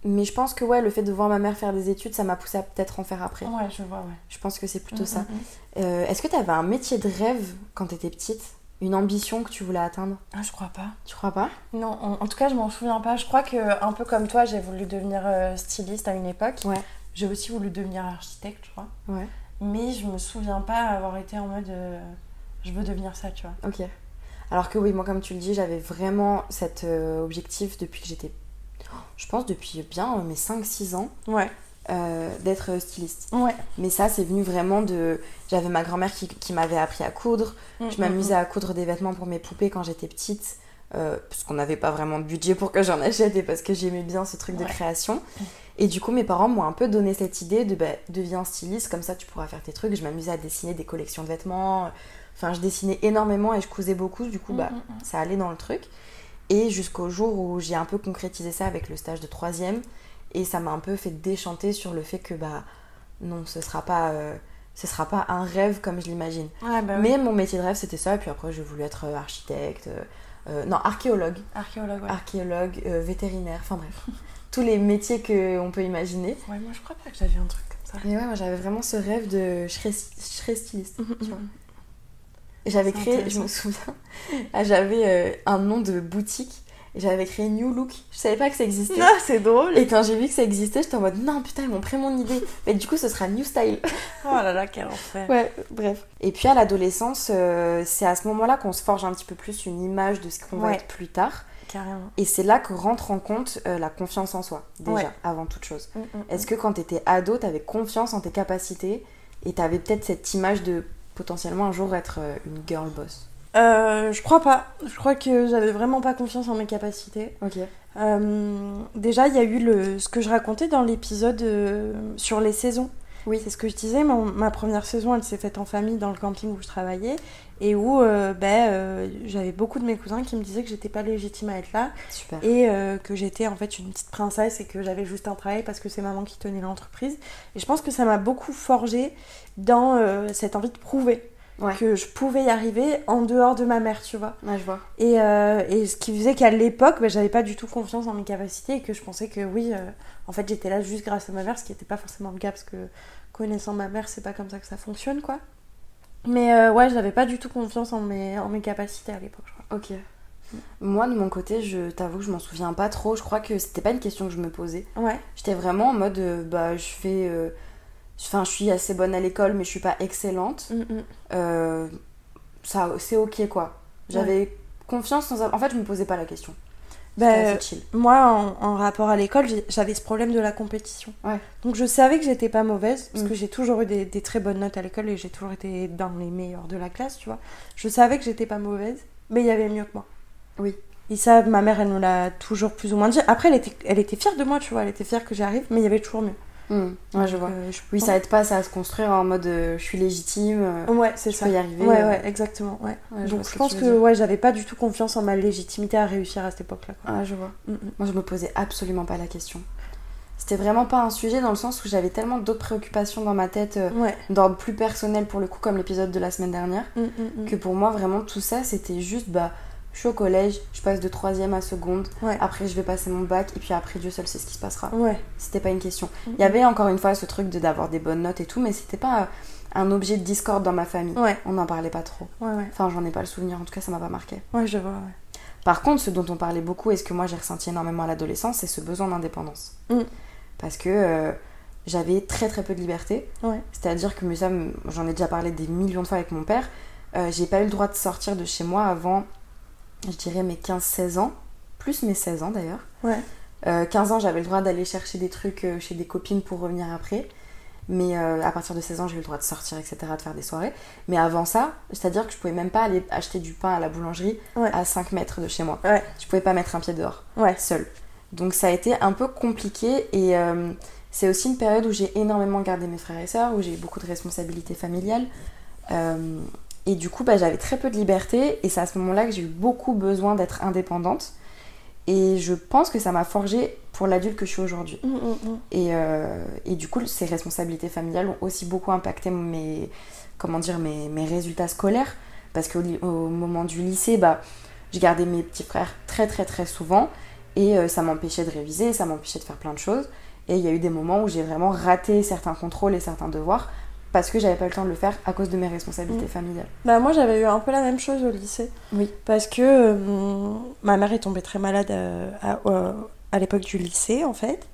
mais je pense que ouais, le fait de voir ma mère faire des études, ça m'a poussé à peut-être en faire après. Ouais, je vois, ouais. Je pense que c'est plutôt Mm, ça. mm, mm. Euh, Est-ce que t'avais un métier de rêve quand t'étais petite? Une ambition que tu voulais atteindre? Ah, je crois pas. Tu crois pas? Non, en, en tout cas, je m'en souviens pas. Je crois que, un peu comme toi, j'ai voulu devenir euh, styliste à une époque. Ouais. J'ai aussi voulu devenir architecte, je crois. Ouais. Mais je me souviens pas avoir été en mode euh, je veux devenir ça, tu vois. Ok. Alors que oui, moi comme tu le dis, j'avais vraiment cet euh, objectif depuis que j'étais, je pense depuis bien mes 5-6 ans, Ouais. Euh, d'être styliste. Ouais. Mais ça, c'est venu vraiment de... J'avais ma grand-mère qui, qui m'avait appris à coudre. Mm, Je m'amusais à coudre des vêtements pour mes poupées quand j'étais petite. euh, parce qu'on n'avait pas vraiment de budget pour que j'en achète et parce que j'aimais bien ce truc de création. Et du coup, mes parents m'ont un peu donné cette idée de bah, deviens styliste, comme ça tu pourras faire tes trucs. Je m'amusais à dessiner des collections de vêtements. Enfin, je dessinais énormément et je cousais beaucoup. Du coup, bah, Mm, ça allait dans le truc. Et jusqu'au jour où j'ai un peu concrétisé ça avec le stage de troisième. Et ça m'a un peu fait déchanter sur le fait que, bah, non, ce sera pas, euh, ce sera pas un rêve comme je l'imagine. Ouais, bah oui. Mais mon métier de rêve, c'était ça. Et puis après, j'ai voulu être euh, architecte. euh, non, archéologue. Archéologue, ouais. Archéologue, euh, vétérinaire. Enfin bref. Tous les métiers qu'on peut imaginer. Ouais, moi je crois pas que j'avais un truc comme ça. Et ouais, moi j'avais vraiment ce rêve de. Je serais, je serais styliste. Tu vois. Et j'avais créé, je me souviens, j'avais un nom de boutique. Et j'avais créé New Look. Je savais pas que ça existait. Ah, c'est drôle. Et quand j'ai vu que ça existait, j'étais en mode non, putain, ils m'ont pris mon idée. Mais du coup, ce sera New Style. Oh là là, quel enfer. Ouais, bref. Et puis à l'adolescence, euh, c'est à ce moment-là qu'on se forge un petit peu plus une image de ce qu'on va être plus tard. Carrément. Et c'est là que rentre en compte euh, la confiance en soi, déjà, Ouais. avant toute chose. Mm, mm, Est-ce que quand t'étais ado, t'avais confiance en tes capacités et t'avais peut-être cette image de potentiellement un jour être euh, une girl boss? Euh, je crois pas. Je crois que j'avais vraiment pas confiance en mes capacités. Ok. Euh, déjà, il y a eu le, ce que je racontais dans l'épisode euh, sur les saisons. Oui. C'est ce que je disais. Mon- ma première saison, elle s'est faite en famille dans le camping où je travaillais et où euh, ben, j'avais beaucoup de mes cousins qui me disaient que j'étais pas légitime à être là Super. et que j'étais en fait une petite princesse et que j'avais juste un travail parce que c'est maman qui tenait l'entreprise. Et je pense que ça m'a beaucoup forgé dans cette envie de prouver Ouais. que je pouvais y arriver en dehors de ma mère, tu vois. Ouais, je vois. Et, euh, et ce qui faisait qu'à l'époque, bah, j'avais pas du tout confiance en mes capacités et que je pensais que oui, euh, en fait, j'étais là juste grâce à ma mère, ce qui n'était pas forcément le cas parce que connaissant ma mère, c'est pas comme ça que ça fonctionne, quoi. Mais euh, ouais, j'avais pas du tout confiance en mes, en mes capacités à l'époque, je crois. Ok. Moi, de mon côté, je t'avoue que je m'en souviens pas trop. Je crois que c'était pas une question que je me posais. Ouais, J'étais vraiment en mode, euh, bah, je fais. Enfin, je suis assez bonne à l'école, mais je suis pas excellente. Mm, mm. Euh, ça, c'est ok, quoi. J'avais confiance dans. un- En fait, je me posais pas la question. Chill. moi, en, en rapport à l'école, j'avais ce problème de la compétition. Ouais. Donc je savais que j'étais pas mauvaise, parce Mm. que j'ai toujours eu des, des très bonnes notes à l'école et j'ai toujours été dans les meilleurs de la classe, tu vois. Je savais que j'étais pas mauvaise, mais il y avait mieux que moi. Oui. Et ça, ma mère, elle nous l'a toujours plus ou moins dit. Après, elle était, elle était fière de moi, tu vois, elle était fière que j'y arrive, mais il y avait toujours mieux. Hmm, Ouais, je vois. euh, je Oui, ça aide pas ça à se construire en mode euh, je suis légitime. euh, Ouais, c'est je ça. peux y arriver. Ouais, ouais, exactement, ouais. Ouais, je Donc je pense que, ouais, j'avais pas du tout confiance en ma légitimité à réussir à cette époque-là. quoi. Ah, je vois. Mm, mm. Moi, je me posais absolument pas la question. C'était vraiment pas un sujet dans le sens où j'avais tellement d'autres préoccupations dans ma tête, Ouais. d'ordre plus personnel pour le coup, comme l'épisode de la semaine dernière, Mm, mm, mm. que pour moi, vraiment, tout ça, c'était juste, bah, je suis au collège, je passe de troisième à seconde, Ouais. après je vais passer mon bac, et puis après, Dieu seul sait ce qui se passera. Ouais. C'était pas une question. Il y avait encore une fois ce truc de d'avoir des bonnes notes et tout, mais c'était pas euh, un objet de discorde dans ma famille. Ouais. On n'en parlait pas trop. Enfin, j'en ai pas le souvenir, en tout cas, ça m'a pas marqué. Ouais, je vois, ouais. Par contre, ce dont on parlait beaucoup et ce que moi j'ai ressenti énormément à l'adolescence, c'est ce besoin d'indépendance. Mm. Parce que euh, j'avais très très peu de liberté. C'est-à-dire que mais ça, j'en ai déjà parlé des millions de fois avec mon père, euh, j'ai pas eu le droit de sortir de chez moi avant, je dirais, mes 15-16 ans. Plus mes 16 ans d'ailleurs. Ouais. Euh, 15 ans, j'avais le droit d'aller chercher des trucs euh, chez des copines pour revenir après. Mais euh, à partir de 16 ans, j'ai eu le droit de sortir, etc., de faire des soirées. Mais avant ça, c'est-à-dire que je pouvais même pas aller acheter du pain à la boulangerie Ouais. à 5 mètres de chez moi. Ouais. Je pouvais pas mettre un pied dehors, Ouais. seule. Donc ça a été un peu compliqué et euh, c'est aussi une période où j'ai énormément gardé mes frères et sœurs, où j'ai eu beaucoup de responsabilités familiales. Euh, et du coup, bah, j'avais très peu de liberté et c'est à ce moment-là que j'ai eu beaucoup besoin d'être indépendante. Et je pense que ça m'a forgé pour l'adulte que je suis aujourd'hui. Mm, mm, mm. Et, euh, et du coup, ces responsabilités familiales ont aussi beaucoup impacté mes, comment dire, mes, mes résultats scolaires. Parce qu'au au moment du lycée, bah, je gardais mes petits frères très très très souvent. Et euh, ça m'empêchait de réviser, ça m'empêchait de faire plein de choses. Et il y a eu des moments où j'ai vraiment raté certains contrôles et certains devoirs parce que j'avais pas le temps de le faire à cause de mes responsabilités Mm. familiales. Bah moi j'avais eu un peu la même chose au lycée. Oui. Parce que euh, ma mère est tombée très malade euh, à, euh, à l'époque du lycée en fait.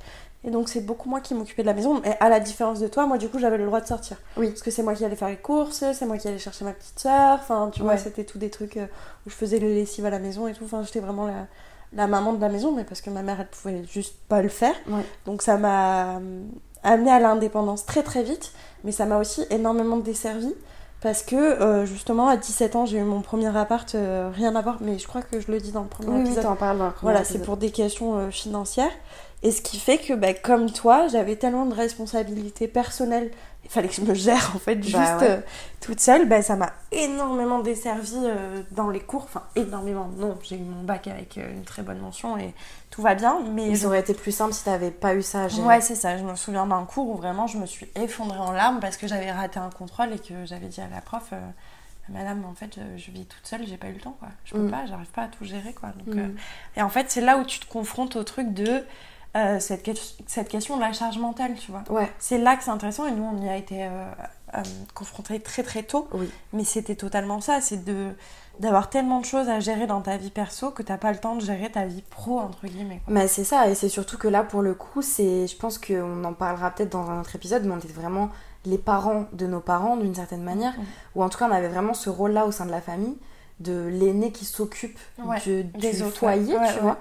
Et donc, c'est beaucoup moi qui m'occupais de la maison. Mais à la différence de toi, moi, du coup, j'avais le droit de sortir. Oui. Parce que c'est moi qui allais faire les courses, c'est moi qui allais chercher ma petite soeur. Enfin, tu vois, c'était tout des trucs où je faisais les lessives à la maison et tout. Enfin, j'étais vraiment la, la maman de la maison, mais parce que ma mère, elle pouvait juste pas le faire. Ouais. Donc, ça m'a amené à l'indépendance très très vite. Mais ça m'a aussi énormément desservi. Parce que euh, justement, à 17 ans, j'ai eu mon premier appart, euh, rien à voir, mais je crois que je le dis dans le premier Oui, oui, épisode. parles dans le premier Voilà, c'est pour des questions euh, financières. Et ce qui fait que, bah, comme toi, j'avais tellement de responsabilités personnelles, il fallait que je me gère en fait juste Bah ouais. euh, toute seule. Bah, ça m'a énormément desservi euh, dans les cours. Enfin, énormément. Non, j'ai eu mon bac avec euh, une très bonne mention et tout va bien. Mais ça aurait été plus simple si t'avais pas eu ça à gérer. Ouais, c'est ça. Je me souviens d'un cours où vraiment je me suis effondrée en larmes parce que j'avais raté un contrôle et que j'avais dit à la prof Madame, en fait, je, je vis toute seule, j'ai pas eu le temps, quoi. Je peux Mm. pas, j'arrive pas à tout gérer, quoi. Donc, Mm. Et en fait, c'est là où tu te confrontes au truc de euh, cette, que- cette question de la charge mentale, tu vois. Ouais. C'est là que c'est intéressant et nous, on y a été euh, euh, confrontés très très tôt. Oui. Mais c'était totalement ça, c'est de d'avoir tellement de choses à gérer dans ta vie perso que t'as pas le temps de gérer ta vie pro, entre guillemets. quoi. Mais c'est ça, et c'est surtout que là, pour le coup, c'est, je pense qu'on en parlera peut-être dans un autre épisode, mais on était vraiment les parents de nos parents d'une certaine manière, ou en tout cas, on avait vraiment ce rôle-là au sein de la famille, de l'aîné qui s'occupe Ouais, de- des du autres, foyer, ouais, tu ouais, vois.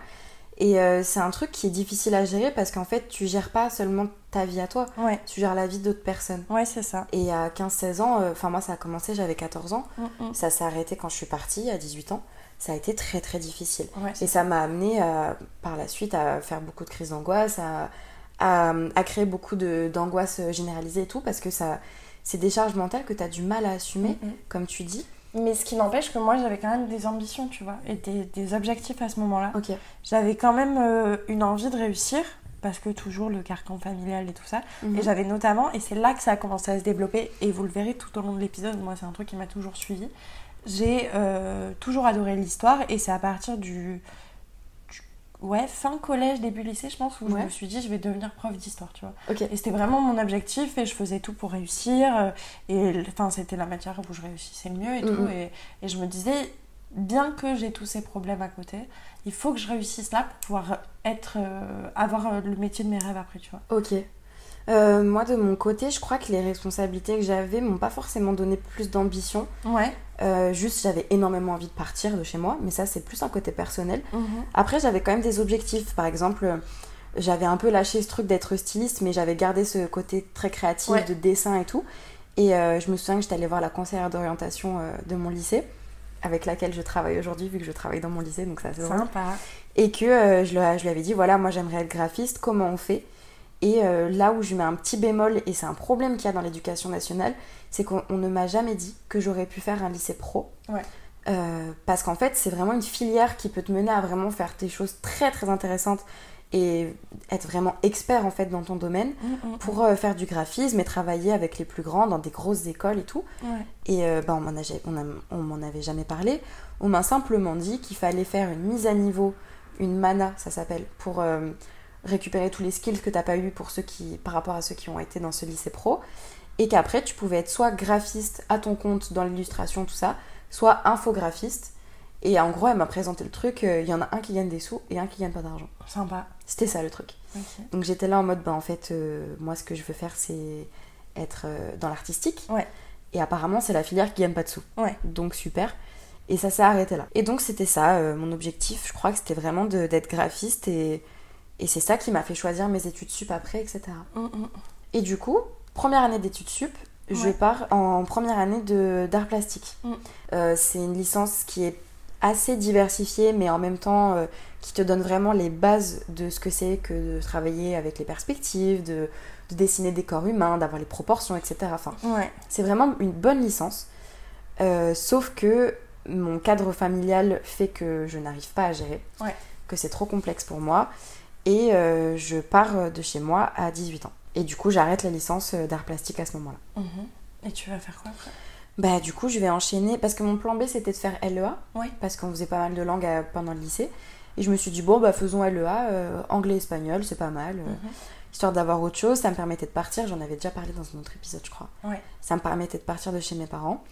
Et euh, c'est un truc qui est difficile à gérer parce qu'en fait, tu gères pas seulement ta vie à toi, Ouais, tu gères la vie d'autres personnes. ouais c'est ça. Et à 15-16 ans, euh, enfin moi ça a commencé, j'avais 14 ans, Mm, mm. ça s'est arrêté quand je suis partie à 18 ans, ça a été très très difficile. Ouais, Et ça m'a amené à- par la suite à faire beaucoup de crises d'angoisse, à, à, à créer beaucoup d'angoisse généralisée et tout, parce que ça, c'est des charges mentales que tu as du mal à assumer, mm. comme tu dis. Mais ce qui n'empêche que moi, j'avais quand même des ambitions, tu vois, et des, des objectifs à ce moment-là. Ok. J'avais quand même euh, une envie de réussir, parce que toujours le carcan familial et tout ça. Mhm. Et j'avais notamment, et c'est là que ça a commencé à se développer, et vous le verrez tout au long de l'épisode, moi c'est un truc qui m'a toujours suivi. J'ai euh, toujours adoré l'histoire, et c'est à partir du- Ouais, fin collège, début lycée, je pense, où je me suis dit, je vais devenir prof d'histoire, tu vois. Ok. Et c'était vraiment mon objectif et je faisais tout pour réussir. euh, Et enfin, c'était la matière où je réussissais le mieux et tout. Mhm. Et, et je me disais, bien que j'ai tous ces problèmes à côté, il faut que je réussisse là pour pouvoir être, euh, avoir euh, le métier de mes rêves après, tu vois. Ok. Euh, moi, de mon côté, je crois que les responsabilités que j'avais m'ont pas forcément donné plus d'ambition. Ouais. Euh, juste, j'avais énormément envie de partir de chez moi, mais ça, c'est plus un côté personnel. Mhm. Après, j'avais quand même des objectifs. Par exemple, j'avais un peu lâché ce truc d'être styliste, mais j'avais gardé ce côté très créatif Ouais. de dessin et tout. Et euh, je me souviens que j'étais allée voir la conseillère d'orientation de mon lycée, avec laquelle je travaille aujourd'hui, vu que je travaille dans mon lycée, donc ça c'est. Sympa. Et que je, lui- je lui avais dit voilà, moi j'aimerais être graphiste, comment on fait Et euh, là où je mets un petit bémol, et c'est un problème qu'il y a dans l'éducation nationale, c'est qu'on on ne m'a jamais dit que j'aurais pu faire un lycée pro. Ouais. Euh, parce qu'en fait, c'est vraiment une filière qui peut te mener à vraiment faire des choses très très intéressantes et être vraiment expert en fait dans ton domaine Mhm. pour euh, faire du graphisme et travailler avec les plus grands dans des grosses écoles et tout. Ouais. Et euh, bah, on m'en on on avait jamais parlé. On m'a simplement dit qu'il fallait faire une mise à niveau, une mana, ça s'appelle, pour récupérer tous les skills que t'as pas eu pour ceux qui, par rapport à ceux qui ont été dans ce lycée pro. Et qu'après, tu pouvais être soit graphiste à ton compte dans l'illustration, tout ça, soit infographiste. Et en gros, elle m'a présenté le truc, euh, il y en a un qui gagne des sous et un qui gagne pas d'argent. Sympa. C'était ça le truc. Donc j'étais là en mode, bah en fait, euh, moi ce que je veux faire c'est être euh, dans l'artistique. Ouais. Et apparemment c'est la filière qui gagne pas de sous. Ouais. Donc super. Et ça s'est arrêté là. Et donc c'était ça, mon objectif, je crois que c'était vraiment d'être graphiste et, et c'est ça qui m'a fait choisir mes études sup après, etc. Mhm. Et du coup, première année d'études sup, je Ouais. pars en première année d'art plastique. Euh, c'est une licence qui est assez diversifiée, mais en même temps euh, qui te donne vraiment les bases de ce que c'est que de travailler avec les perspectives, de, de dessiner des corps humains, d'avoir les proportions, etc. Enfin, Ouais. c'est vraiment une bonne licence. Euh, sauf que mon cadre familial fait que je n'arrive pas à gérer, Ouais. que c'est trop complexe pour moi. Et euh, je pars de chez moi à 18 ans. Et du coup, j'arrête la licence euh, d'art plastique à ce moment-là. Mhm. Et tu vas faire quoi après? Bah, du coup, je vais enchaîner. Parce que mon plan B, c'était de faire LEA. Ouais. Parce qu'on faisait pas mal de langues pendant le lycée. Et je me suis dit, bon, bah, faisons LEA, euh, anglais-espagnol, c'est pas mal. euh, Mhm. Histoire d'avoir autre chose, ça me permettait de partir. J'en avais déjà parlé dans un autre épisode, je crois. Ouais. Ça me permettait de partir de chez mes parents.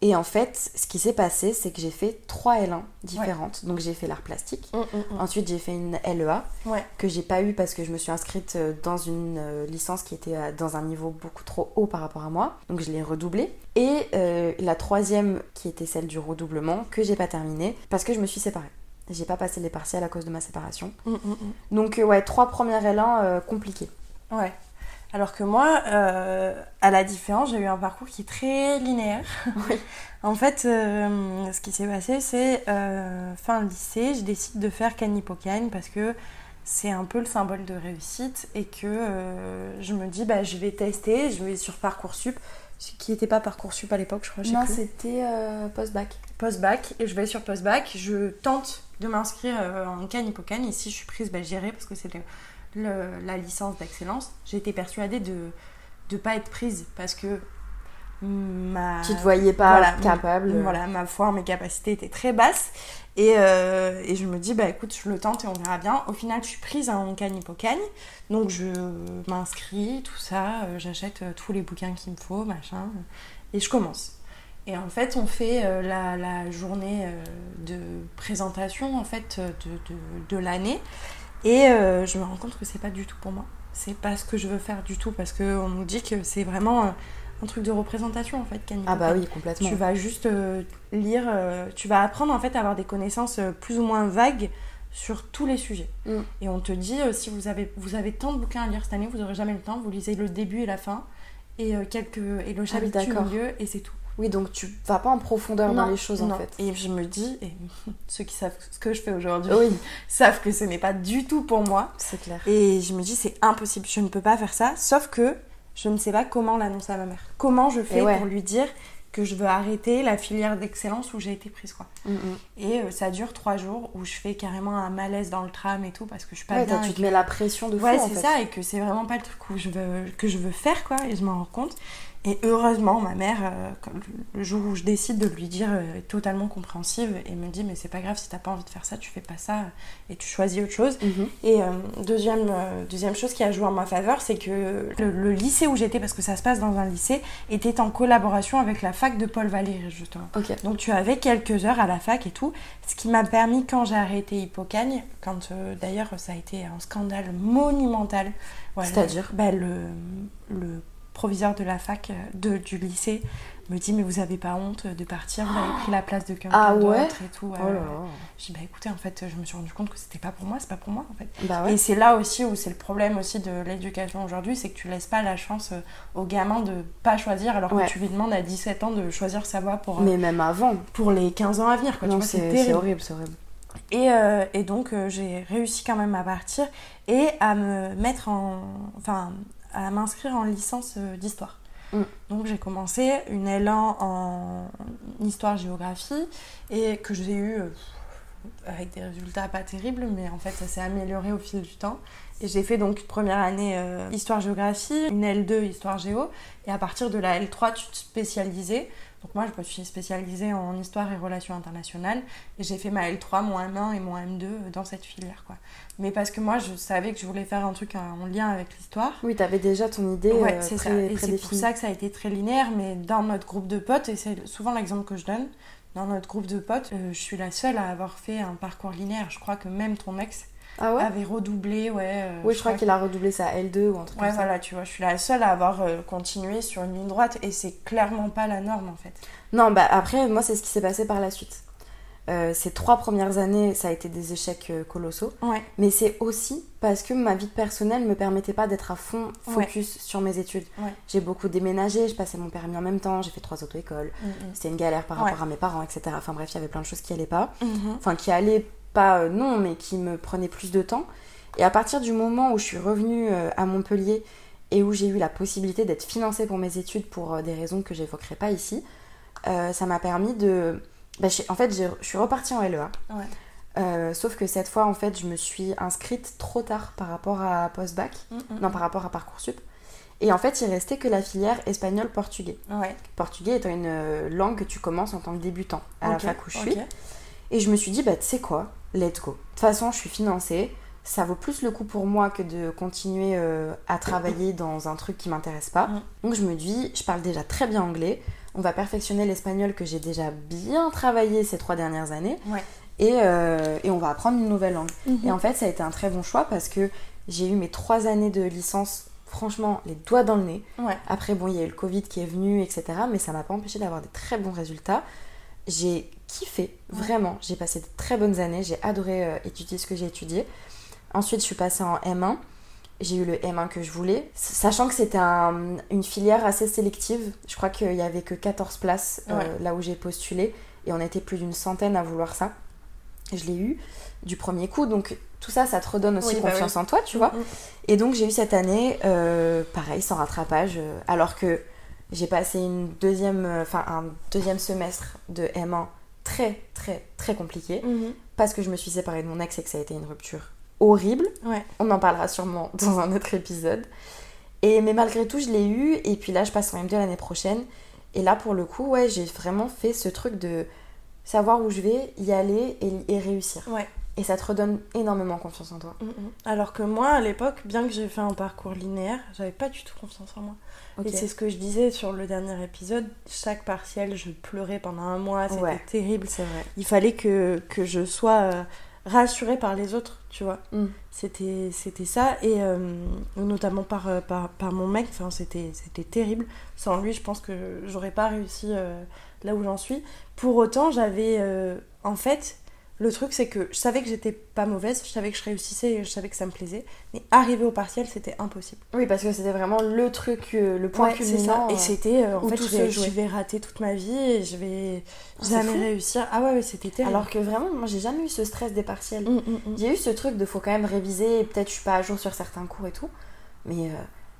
Et en fait, ce qui s'est passé, c'est que j'ai fait trois L1 différentes. Donc j'ai fait l'art plastique. Mm, mm, mm. Ensuite, j'ai fait une LEA Ouais. que j'ai pas eu parce que je me suis inscrite euh, dans une euh, licence qui était à- dans un niveau beaucoup trop haut par rapport à moi. Donc je l'ai redoublée. Et euh, la troisième, qui était celle du redoublement, que j'ai pas terminée parce que je me suis séparée. J'ai pas passé les partiels à cause de ma séparation. Donc euh, ouais, trois premières L1 euh, compliquées. Ouais. Alors que moi, euh, à la différence, j'ai eu un parcours qui est très linéaire. en fait, euh, ce qui s'est passé, c'est euh, fin lycée, je décide de faire Canipocagne parce que c'est un peu le symbole de réussite et que euh, je me dis, bah, je vais tester, je vais sur Parcoursup, qui n'était pas Parcoursup à l'époque, je crois. je sais Non, c'était post-bac. post-bac et je vais sur post-bac. Je tente de m'inscrire en Canipocagne et si je suis prise, bah, j'irai parce que c'est le- le- la licence d'excellence. J'ai été persuadée de ne pas être prise parce que ma... Tu te voyais pas Voilà, capable. Voilà, ma foi mes capacités était très basse. Et, euh, et je me dis, bah écoute, je le tente et on verra bien. Au final, je suis prise en Canipocagne. Donc je m'inscris, tout ça. euh, J'achète euh, tous les bouquins qu'il me faut, machin. et je commence. Et en fait, on fait la, la journée de présentation en fait de, de, de l'année. Et euh, je me rends compte que c'est pas du tout pour moi. C'est pas ce que je veux faire du tout parce qu'on nous dit que c'est vraiment euh, un truc de représentation en fait. Ah bah oui, complètement. Tu vas juste euh, lire, euh, tu vas apprendre en fait à avoir des connaissances euh, plus ou moins vagues sur tous les sujets. Mm. Et on te dit, euh, si vous avez, vous avez tant de bouquins à lire cette année, vous n'aurez jamais le temps, vous lisez le début et la fin, et, euh, quelques, et le chapitre du d'accord. milieu, et c'est tout. Oui, donc tu vas pas en profondeur dans les choses non. en fait. Et je me dis, et ceux qui savent ce que je fais aujourd'hui Oui, savent que ce n'est pas du tout pour moi. c'est clair. Et je me dis, c'est impossible, je ne peux pas faire ça, sauf que je ne sais pas comment l'annoncer à ma mère. Comment je fais ouais. pour lui dire que je veux arrêter la filière d'excellence où j'ai été prise, quoi. Mm, mm. Et euh, ça dure trois jours où je fais carrément un malaise dans le tram et tout parce que je suis pas Ouais, bien. tu te mets la pression de fou Ouais, c'est ça, et que c'est vraiment pas le truc où je veux, que je veux faire, quoi, et je m'en rends compte. Et heureusement, ma mère, euh, le jour où je décide de lui dire, euh, est totalement compréhensive et me dit, mais c'est pas grave, si t'as pas envie de faire ça, tu fais pas ça, et tu choisis autre chose. Mhm. Et euh, deuxième, euh, deuxième chose qui a joué en ma faveur, c'est que le, le lycée où j'étais, parce que ça se passe dans un lycée, était en collaboration avec la fac de Paul Valéry, justement. Donc tu avais quelques heures à la fac et tout, ce qui m'a permis quand j'ai arrêté Hippocagne, quand euh, d'ailleurs ça a été un scandale monumental. Voilà. C'est-à-dire? Bah, le, le proviseur de la fac, euh, de, du lycée, me dit mais vous avez pas honte de partir, vous avez pris la place de quelqu'un Ah ouais d'autre et tout. Oh là. Je dis bah écoutez en fait je me suis rendu compte que c'était pas pour moi, c'est pas pour moi en fait. Bah ouais. Et c'est là aussi où c'est le problème aussi de l'éducation aujourd'hui, c'est que tu laisses pas la chance euh, aux gamins de pas choisir alors Ouais. que tu lui demandes à 17 ans de choisir sa voie pour, euh, Mais même avant. pour les 15 ans à venir. Quoi. Non, c'est horrible, c'est horrible. Et, euh, et donc euh, j'ai réussi quand même à partir et à me mettre en. Enfin, à m'inscrire en licence euh, d'histoire. Mm. Donc j'ai commencé une L1 en histoire-géographie et que j'ai eu euh, avec des résultats pas terribles, mais en fait ça s'est amélioré au fil du temps. Et j'ai fait donc une première année euh, histoire-géographie, une L2 histoire-géo, et à partir de la L3 tu te spécialisais. Donc moi je me suis spécialisée en histoire et relations internationales, et j'ai fait ma L3, mon M1 et mon M2 dans cette filière. quoi. Mais parce que moi je savais que je voulais faire un truc en lien avec l'histoire. Oui, t'avais déjà ton idée Ouais, euh, c'est ça. Et c'est pour ça que ça a été très linéaire, mais dans notre groupe de potes, et c'est souvent l'exemple que je donne, dans notre groupe de potes, euh, je suis la seule à avoir fait un parcours linéaire. Je crois que même ton ex Ah ouais avait redoublé, ouais. euh, Oui, je crois qu'il a redoublé sa L2 ou un truc Ouais, comme ça. voilà, tu vois, je suis la seule à avoir euh, continué sur une ligne droite, et c'est clairement pas la norme en fait. Non, bah après, moi, c'est ce qui s'est passé par la suite. Euh, ces trois premières années, ça a été des échecs colossaux. Ouais. Mais c'est aussi parce que ma vie personnelle me permettait pas d'être à fond focus sur mes études. Ouais. J'ai beaucoup déménagé, je passais mon permis en même temps, j'ai fait trois auto-écoles. Mhm. C'était une galère par rapport à mes parents, etc. Enfin bref, il y avait plein de choses qui allaient pas. Mhm. Enfin, qui allaient pas, euh, non, mais qui me prenaient plus de temps. Et à partir du moment où je suis revenue euh, à Montpellier et où j'ai eu la possibilité d'être financée pour mes études pour euh, des raisons que j'évoquerai pas ici, euh, ça m'a permis de. bah, en fait, je suis repartie en LEA. Ouais. Euh, sauf que cette fois, en fait, je me suis inscrite trop tard par rapport à post-bac, non, par rapport à Parcoursup. Et en fait, il restait que la filière espagnol-portugais. Ouais. Portugais étant une langue que tu commences en tant que débutant à la fac où je suis. Et je me suis dit, bah, tu sais quoi, let's go. De toute façon, je suis financée. Ça vaut plus le coup pour moi que de continuer euh, à travailler dans un truc qui m'intéresse pas. Mm. Donc je me dis, je parle déjà très bien anglais. on va perfectionner l'espagnol que j'ai déjà bien travaillé ces trois dernières années. Ouais. Et, euh, et on va apprendre une nouvelle langue. Mhm. Et en fait, ça a été un très bon choix parce que j'ai eu mes trois années de licence, franchement, les doigts dans le nez. Ouais. Après, bon, il y a eu le Covid qui est venu, etc. Mais ça m'a pas empêché d'avoir des très bons résultats. J'ai kiffé, vraiment. J'ai passé de très bonnes années. J'ai adoré euh, étudier ce que j'ai étudié. Ensuite, je suis passée en M1. J'ai eu le M1 que je voulais, sachant que c'était un- une filière assez sélective. Je crois qu'il y avait que 14 places euh, Ouais. là où j'ai postulé. Et on était plus d'une centaine à vouloir ça. Je l'ai eu du premier coup. Donc tout ça, ça te redonne aussi Oui, bah confiance oui. en toi, tu vois. Mhm. Et donc j'ai eu cette année, euh, pareil, sans rattrapage, alors que j'ai passé une deuxième, euh, enfin un deuxième semestre de M1 très très très compliqué Mhm. parce que je me suis séparée de mon ex et que ça a été une rupture horrible. Ouais. On en parlera sûrement dans un autre épisode. Et mais malgré tout, je l'ai eu et puis là, je passe en M2 l'année prochaine. Et là, pour le coup, ouais, j'ai vraiment fait ce truc de savoir où je vais, y aller et, et réussir. Ouais. Et ça te redonne énormément confiance en toi. Mhm. Alors que moi, à l'époque, bien que j'ai fait un parcours linéaire, j'avais pas du tout confiance en moi. Et c'est ce que je disais sur le dernier épisode. Chaque partiel, je pleurais pendant un mois, c'était Ouais. terrible. C'est vrai. Il fallait que, que je sois euh, rassurée par les autres, tu vois. Mm. C'était c'était ça. Et euh, notamment par, euh, par, par mon mec, enfin, c'était c'était terrible. Sans lui, je pense que j'aurais pas réussi euh, là où j'en suis. Pour autant, j'avais. en fait, le truc, c'est que je savais que j'étais pas mauvaise, je savais que je réussissais et je savais que ça me plaisait. Mais arriver au partiel, c'était impossible. Oui, parce que c'était vraiment le truc, euh, le point Ouais, c'est ça. culminant. Et euh, c'était, euh, en fait, je vais, jouait. je vais rater toute ma vie et je vais Ah, jamais fou. réussir. Ah ouais, ouais, c'était terrible. Alors que vraiment, moi, j'ai jamais eu ce stress des partiels. Mm, mm, mm. J'ai eu ce truc de faut quand même réviser, et peut-être je suis pas à jour sur certains cours et tout. Mais euh,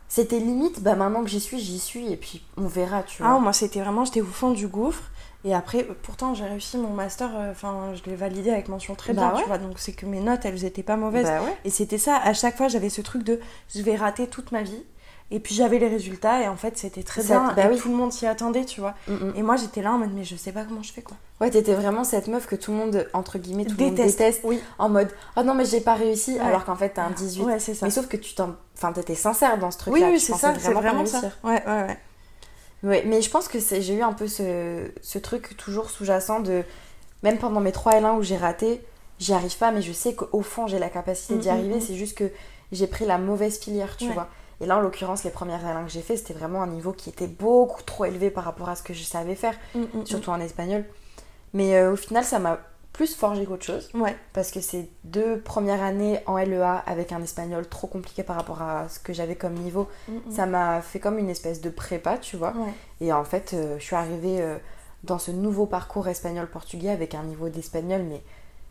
c'était limite, bah maintenant que j'y suis, j'y suis, et puis on verra, tu vois. Ah, moi, c'était vraiment, j'étais au fond du gouffre. Et après, pourtant, j'ai réussi mon master, euh, enfin, je l'ai validé avec mention très Bah bien, ouais. tu vois. Donc, c'est que mes notes, elles étaient pas mauvaises. Bah ouais. Et c'était ça, à chaque fois, j'avais ce truc de je vais rater toute ma vie. Et puis, j'avais les résultats, et en fait, c'était très Ça- bien. bah et oui. tout le monde s'y attendait, tu vois. Mm, mm. Et moi, j'étais là en mode, mais je sais pas comment je fais, quoi. Ouais, t'étais vraiment cette meuf que tout le monde, entre guillemets, tout le monde Déteste. déteste. Oui. En mode, oh non, mais j'ai pas réussi, Ouais. alors qu'en fait t'as un 18. Ouais, c'est ça. Mais sauf que tu t'en. Enfin, t'étais sincère dans ce Oui, truc-là. oui, tu c'est ça, c'est vraiment, ça. Ouais, ouais, ouais. Ouais, mais je pense que j'ai eu un peu ce, ce truc toujours sous-jacent de. Même pendant mes 3 L1 où j'ai raté, j'y arrive pas, mais je sais qu'au fond j'ai la capacité d'y Mm, mm, arriver. mm. C'est juste que j'ai pris la mauvaise filière, tu Ouais. vois. Et là, en l'occurrence, les premières L1 que j'ai fait, c'était vraiment un niveau qui était beaucoup trop élevé par rapport à ce que je savais faire, surtout en espagnol. Mais euh, au final, ça m'a plus forgé qu'autre chose. Ouais. Parce que ces deux premières années en LEA avec un espagnol trop compliqué par rapport à ce que j'avais comme niveau, Mm, ça m'a fait comme une espèce de prépa, tu vois. Ouais. Et en fait, euh, je suis arrivée euh, dans ce nouveau parcours espagnol-portugais avec un niveau d'espagnol, mais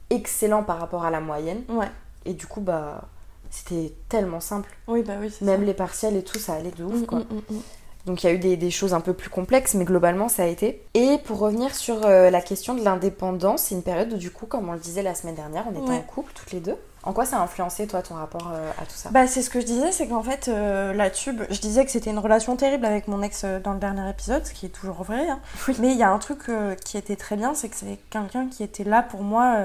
excellent par rapport à la moyenne. Ouais. Et du coup, bah, c'était tellement simple. Oui, bah oui, Même ça. les partiels et tout, ça allait de ouf, quoi. mm, mm, mm. Donc il y a eu des, des choses un peu plus complexes, mais globalement ça a été. Et pour revenir sur euh, la question de l'indépendance, c'est une période où du coup, comme on le disait la semaine dernière, on était Ouais. en couple toutes les deux. En quoi ça a influencé toi ton rapport euh, à tout ça? Bah, c'est ce que je disais, c'est qu'en fait, euh, la tube, je disais que c'était une relation terrible avec mon ex dans le dernier épisode, ce qui est toujours vrai. hein. Mais il y a un truc euh, qui était très bien, c'est que c'est quelqu'un qui était là pour moi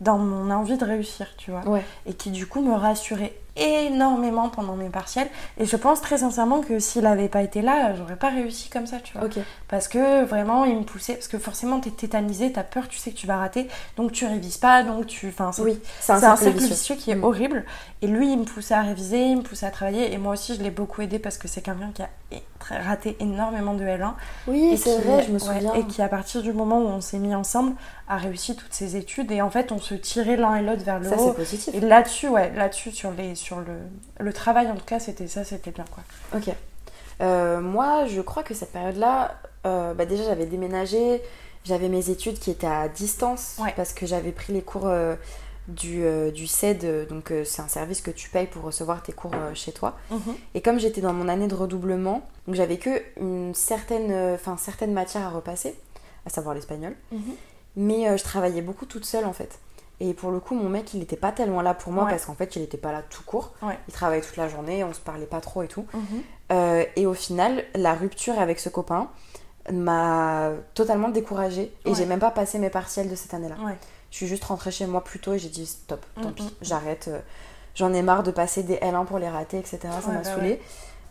dans mon envie de réussir, tu vois. Ouais. Et qui du coup me rassurait énormément pendant mes partiels. Et je pense très sincèrement que s'il avait pas été là, j'aurais pas réussi comme ça, tu vois. Parce que vraiment, il me poussait. Parce que forcément, t'es tétanisé, t'as peur, tu sais que tu vas rater, donc tu révises pas, donc tu. Enfin, c'est Oui, c'est un, cercle vicieux. qui est Mm. horrible. Et lui, il me poussait à réviser, il me poussait à travailler. Et moi aussi, je l'ai beaucoup aidé parce que c'est quelqu'un qui a raté énormément de L1. Oui, Et c'est qui- vrai, je me ouais, souviens. et qui, à partir du moment où on s'est mis ensemble, a réussi toutes ses études. Et en fait, on se tirait l'un et l'autre vers le Ça haut. c'est positif. Et là-dessus, ouais, là-dessus, sur, les, sur le, le travail, en tout cas, c'était ça, c'était bien, quoi. Ok. Euh, moi, je crois que cette période-là, euh, bah déjà j'avais déménagé, j'avais mes études qui étaient à distance Ouais. parce que j'avais pris les cours euh, du, du CED, donc c'est un service que tu payes pour recevoir tes cours chez toi. Et comme j'étais dans mon année de redoublement, donc j'avais que une certaine, enfin certaines matières à repasser, à savoir l'espagnol, Mhm. mais je travaillais beaucoup toute seule en fait. Et pour le coup, mon mec, il était pas tellement là pour moi Ouais. parce qu'en fait, il était pas là tout court. Ouais. Il travaillait toute la journée, on se parlait pas trop et tout. Mhm. Euh, et au final, la rupture avec ce copain m'a totalement découragée et Ouais. j'ai même pas passé mes partiels de cette année-là. Je suis juste rentrée chez moi plus tôt et j'ai dit stop, tant Mm, pis, j'arrête. euh, J'en ai marre de passer des L1 pour les rater, etc. Ça m'a bah saoulée.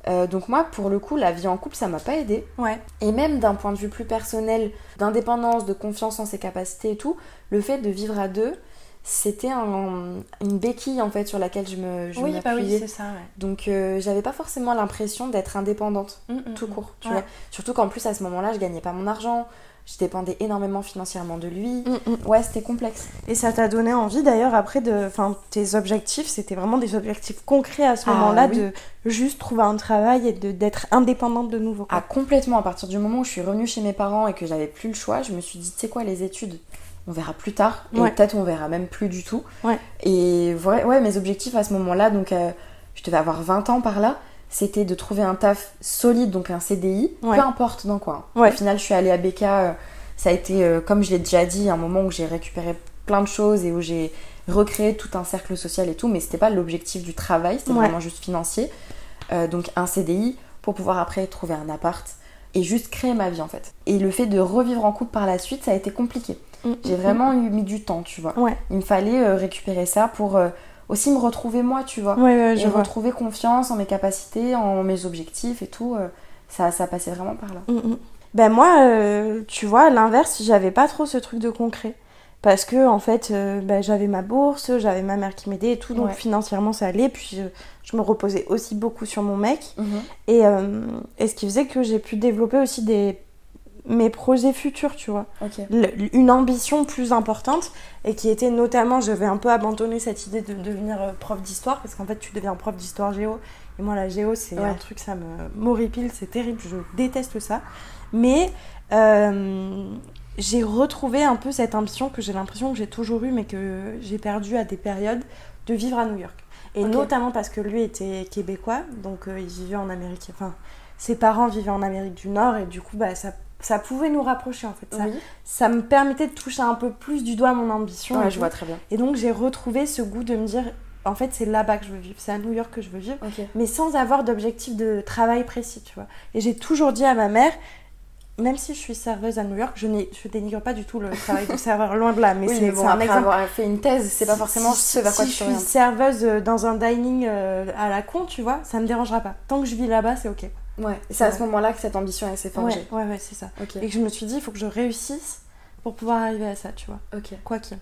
Euh, donc moi, pour le coup, la vie en couple, ça m'a pas aidé. Ouais. Et même d'un point de vue plus personnel, d'indépendance, de confiance en ses capacités et tout, le fait de vivre à deux, c'était un- une béquille en fait sur laquelle je me je Oui, bah oui, c'est ça, ouais. Donc euh, j'avais pas forcément l'impression d'être indépendante, Mm, mm, tout mm. court. Tu Ouais. vois. Surtout qu'en plus à ce moment-là, je gagnais pas mon argent, je dépendais énormément financièrement de lui. Mm, Ouais, c'était complexe. Et ça t'a donné envie d'ailleurs après de. Enfin, tes objectifs, c'était vraiment des objectifs concrets à ce Ah, moment-là oui. de juste trouver un travail et de- d'être indépendante de nouveau. quoi. Ah, complètement. À partir du moment où je suis revenue chez mes parents et que j'avais plus le choix, je me suis dit, tu sais quoi, les études, on verra plus tard. Et Ouais. peut-être on verra même plus du tout. Ouais. Et ouais, ouais, mes objectifs à ce moment-là, donc euh, je devais avoir 20 ans par là, c'était de trouver un taf solide, donc un CDI, peu importe dans quoi. Au final, je suis allée à BK. euh, ça a été, euh, comme je l'ai déjà dit, un moment où j'ai récupéré plein de choses et où j'ai recréé tout un cercle social et tout, mais c'était pas l'objectif du travail, c'était vraiment juste financier. Donc un CDI pour pouvoir après trouver un appart et juste créer ma vie en fait. Et le fait de revivre en couple par la suite, ça a été compliqué. Mm, J'ai mm, vraiment eu mis du temps, tu vois. Ouais. Il me fallait euh, récupérer ça pour euh, aussi me retrouver moi, tu vois. Ouais, ouais, je et vois. retrouver confiance en mes capacités, en mes objectifs et tout. euh, ça, ça passait vraiment par là. Mm, mm. Ben moi, tu vois, à l'inverse, j'avais pas trop ce truc de concret. Parce que, en fait, ben, j'avais ma bourse, j'avais ma mère qui m'aidait et tout, donc financièrement ça allait. Puis je me reposais aussi beaucoup sur mon mec. Mhm. Et, et ce qui faisait que j'ai pu développer aussi des mes projets futurs, tu vois. Le- une ambition plus importante et qui était notamment, j'avais un peu abandonné cette idée de devenir euh, prof d'histoire parce qu'en fait tu deviens prof d'histoire géo et moi la géo c'est Ouais. un truc ça me m'horripile, c'est terrible, je déteste ça. Mais euh, j'ai retrouvé un peu cette ambition que j'ai l'impression que j'ai toujours eue mais que j'ai perdue à des périodes de vivre à New York. Et notamment parce que lui était québécois, donc euh, il vivait en Amérique, enfin ses parents vivaient en Amérique du Nord et du coup bah ça ça pouvait nous rapprocher en fait. Ça, Oui. ça me permettait de toucher un peu plus du doigt mon ambition. Ouais, je vois très bien. Et donc j'ai retrouvé ce goût de me dire, en fait c'est là-bas que je veux vivre, c'est à New York que je veux vivre, mais sans avoir d'objectif de travail précis, tu vois. Et j'ai toujours dit à ma mère, même si je suis serveuse à New York, je, je dénigre pas du tout le travail de serveur, loin de là, mais Oui, c'est bon, un après exemple. avoir fait une thèse, c'est pas forcément si, ce vers quoi si tu je suis serveuse euh, dans un dining euh, à la con, tu vois, ça me dérangera pas. Tant que je vis là-bas, c'est ok. Ouais. C'est à ce moment-là que cette ambition elle s'est forgée. Ouais, ouais, ouais, c'est ça. Ok. Et que je me suis dit, il faut que je réussisse pour pouvoir arriver à ça, tu vois. Ok. Quoi qu'il.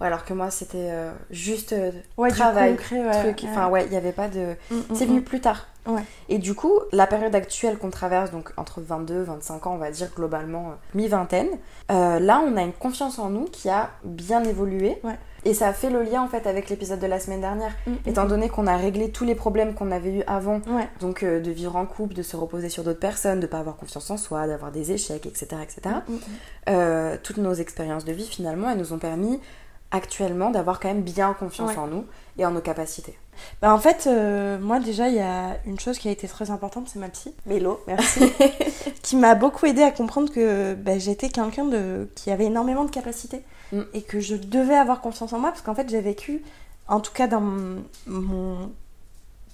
Ouais, alors que moi c'était euh, juste euh, Ouais, du travail, concret, ouais, truc. Enfin ouais, il y avait pas de. Mm, mm, C'est mm. venu plus tard. Ouais. Et du coup, la période actuelle qu'on traverse, donc entre 22 25 ans, on va dire globalement euh, mi-vingtaine, euh, là on a une confiance en nous qui a bien évolué. Ouais. Et ça fait le lien en fait avec l'épisode de la semaine dernière, Mm, mm, étant mm. donné qu'on a réglé tous les problèmes qu'on avait eu avant, Ouais. donc euh, de vivre en couple, de se reposer sur d'autres personnes, de pas avoir confiance en soi, d'avoir des échecs, etc. etc. Euh, toutes nos expériences de vie finalement, elles nous ont permis actuellement d'avoir quand même bien confiance Ouais. en nous et en nos capacités. Bah en fait, euh, moi déjà, il y a une chose qui a été très importante, c'est ma psy, Mélo, merci, qui m'a beaucoup aidé à comprendre que bah, j'étais quelqu'un de qui avait énormément de capacités Mm. et que je devais avoir confiance en moi parce qu'en fait, j'ai vécu, en tout cas dans mon, mon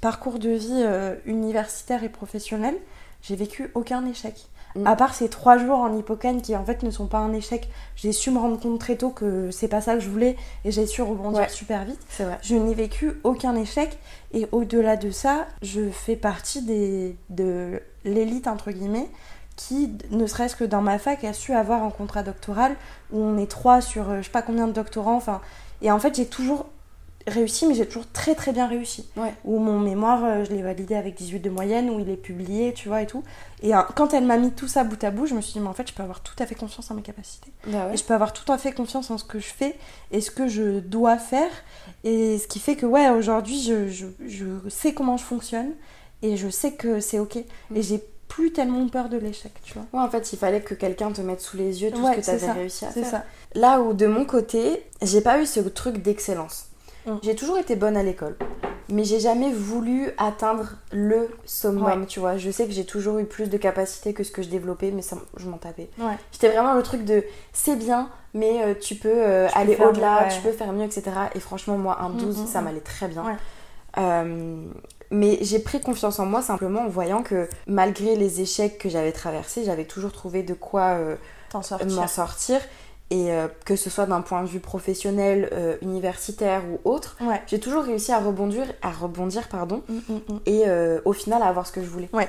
parcours de vie euh, universitaire et professionnel, j'ai vécu aucun échec. Mm. À part ces trois jours en hippocane qui en fait ne sont pas un échec, j'ai su me rendre compte très tôt que c'est pas ça que je voulais et j'ai su rebondir Ouais. super vite. Vrai. Je n'ai vécu aucun échec et au-delà de ça, je fais partie des, de l'élite entre guillemets qui, ne serait-ce que dans ma fac, a su avoir un contrat doctoral où on est trois sur euh, je sais pas combien de doctorants. Enfin, et en fait, j'ai toujours réussi, mais j'ai toujours très très bien réussi. Ouais. Où mon mémoire, euh, je l'ai validé avec 18 de moyenne, où il est publié, tu vois, et tout. Et euh, quand elle m'a mis tout ça bout à bout, je me suis dit, mais en fait, je peux avoir tout à fait confiance en mes capacités. Bah ouais. Et je peux avoir tout à fait confiance en ce que je fais et ce que je dois faire. Et ce qui fait que, ouais, aujourd'hui, je, je, je sais comment je fonctionne et je sais que c'est ok. Mm. Et j'ai plus tellement peur de l'échec, tu vois. Ouais, en fait, il fallait que quelqu'un te mette sous les yeux tout Ouais, ce que tu avais ça, réussi à C'est faire. ça. Là où, de mon côté, j'ai pas eu ce truc d'excellence. Mm. J'ai toujours été bonne à l'école, mais j'ai jamais voulu atteindre le summum, Ouais. tu vois. Je sais que j'ai toujours eu plus de capacités que ce que je développais, mais ça, je m'en tapais. Ouais. J'étais vraiment le truc de c'est bien, mais euh, tu peux euh, Tu peux aller au-delà, ouais. tu peux faire mieux, etc. Et franchement, moi, un Mm, 12, mm, ça mm. m'allait très bien. Euh, mais j'ai pris confiance en moi simplement en voyant que malgré les échecs que j'avais traversés, j'avais toujours trouvé de quoi m'en sortir. Et euh, que ce soit d'un point de vue professionnel, euh, universitaire ou autre, Ouais. j'ai toujours réussi à rebondir, à rebondir pardon, Mm, mm, mm. et euh, au final à avoir ce que je voulais. Ouais.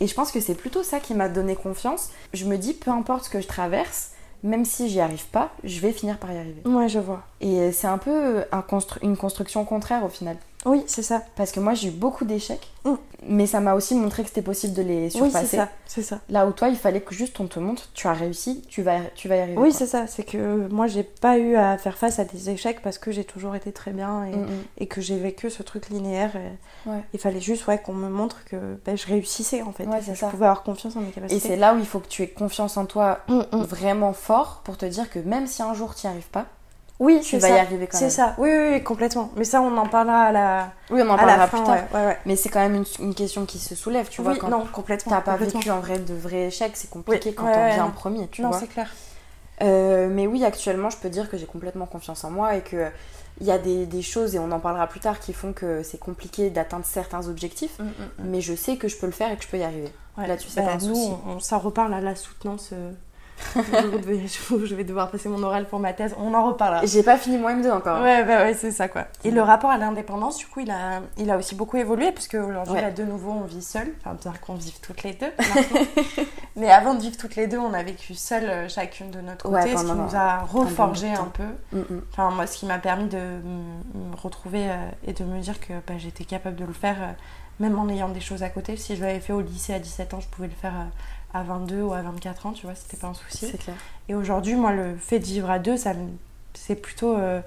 Et je pense que c'est plutôt ça qui m'a donné confiance. Je me dis, peu importe ce que je traverse, même si j'y arrive pas, je vais finir par y arriver. Ouais, je vois. Et c'est un peu un constru- une construction contraire au final. Oui, c'est ça. Parce que moi j'ai eu beaucoup d'échecs, Mm. mais ça m'a aussi montré que c'était possible de les Oui, surpasser. c'est ça. C'est ça. Là où toi, il fallait que juste on te montre, tu as réussi, tu vas, tu vas y arriver. Oui, c'est ça. C'est que moi, j'ai pas eu à faire face à des échecs parce que j'ai toujours été très bien et, Mm, mm. et que j'ai vécu ce truc linéaire. et Ouais. Il fallait juste ouais, qu'on me montre que ben, je réussissais en fait. Ouais, je ça. pouvais avoir confiance en mes capacités. Et c'est là où il faut que tu aies confiance en toi vraiment fort pour te dire que même si un jour tu n'y arrives pas, Oui, tu c'est vas ça. y arriver quand C'est même. ça. Oui, oui, oui, complètement. Mais ça, on en parlera à la, Oui, on en parlera plus tard. ouais, ouais, ouais. Mais c'est quand même une, une question qui se soulève, tu vois. oui, Quand non, complètement. t'as pas complètement. vécu un vrai, de vrais échecs, c'est compliqué Oui, quand viens non. en premier, tu non, vois. c'est clair. Euh, mais oui, actuellement, je peux dire que j'ai complètement confiance en moi et que il y a des, des choses, et on en parlera plus tard, qui font que c'est compliqué d'atteindre certains objectifs. Mais je sais que je peux le faire et que je peux y arriver. Là-dessus, c'est Bah, pas un nous, souci. on, on s'en reparle à la soutenance. euh, je, vais, devoir passer mon oral pour ma thèse. On en reparlera. J'ai pas fini mon M2 encore. Ouais, bah ouais, c'est ça quoi. Et le rapport à l'indépendance, du coup, il a, il a aussi beaucoup évolué parce qu'aujourd'hui, Ouais. là, de nouveau, on vit seul. Enfin, bien qu'on vive toutes les deux. Mais avant de vivre toutes les deux, on a vécu seul euh, chacune de notre côté, Ouais, ce qui nous a reforgé un peu. Mm, mm. Enfin, moi, ce qui m'a permis de me retrouver euh, et de me dire que bah, j'étais capable de le faire, euh, même en ayant des choses à côté. Si je l'avais fait au lycée à 17 ans, je pouvais le faire à 22 ou à 24 ans, tu vois, c'était pas un souci. C'est clair. Et aujourd'hui, moi, le fait de vivre à deux, ça me- c'est plutôt. euh,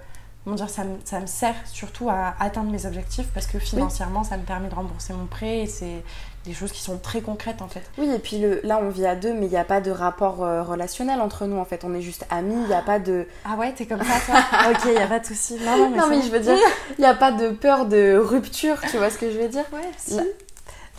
comment dire, ça me, ça me sert surtout à atteindre mes objectifs parce que financièrement, ça me permet de rembourser mon prêt et c'est des choses qui sont très concrètes en fait. Oui, et puis le, là, on vit à deux, mais il n'y a pas de rapport euh, relationnel entre nous, en fait. On est juste amis, il n'y a pas de... Ah ouais, t'es comme ça toi? Ok, y a pas de souci. Non, non, mais, non, je veux dire, il n'y a pas de peur de rupture, tu vois ce que je veux dire? Ouais, si. Là-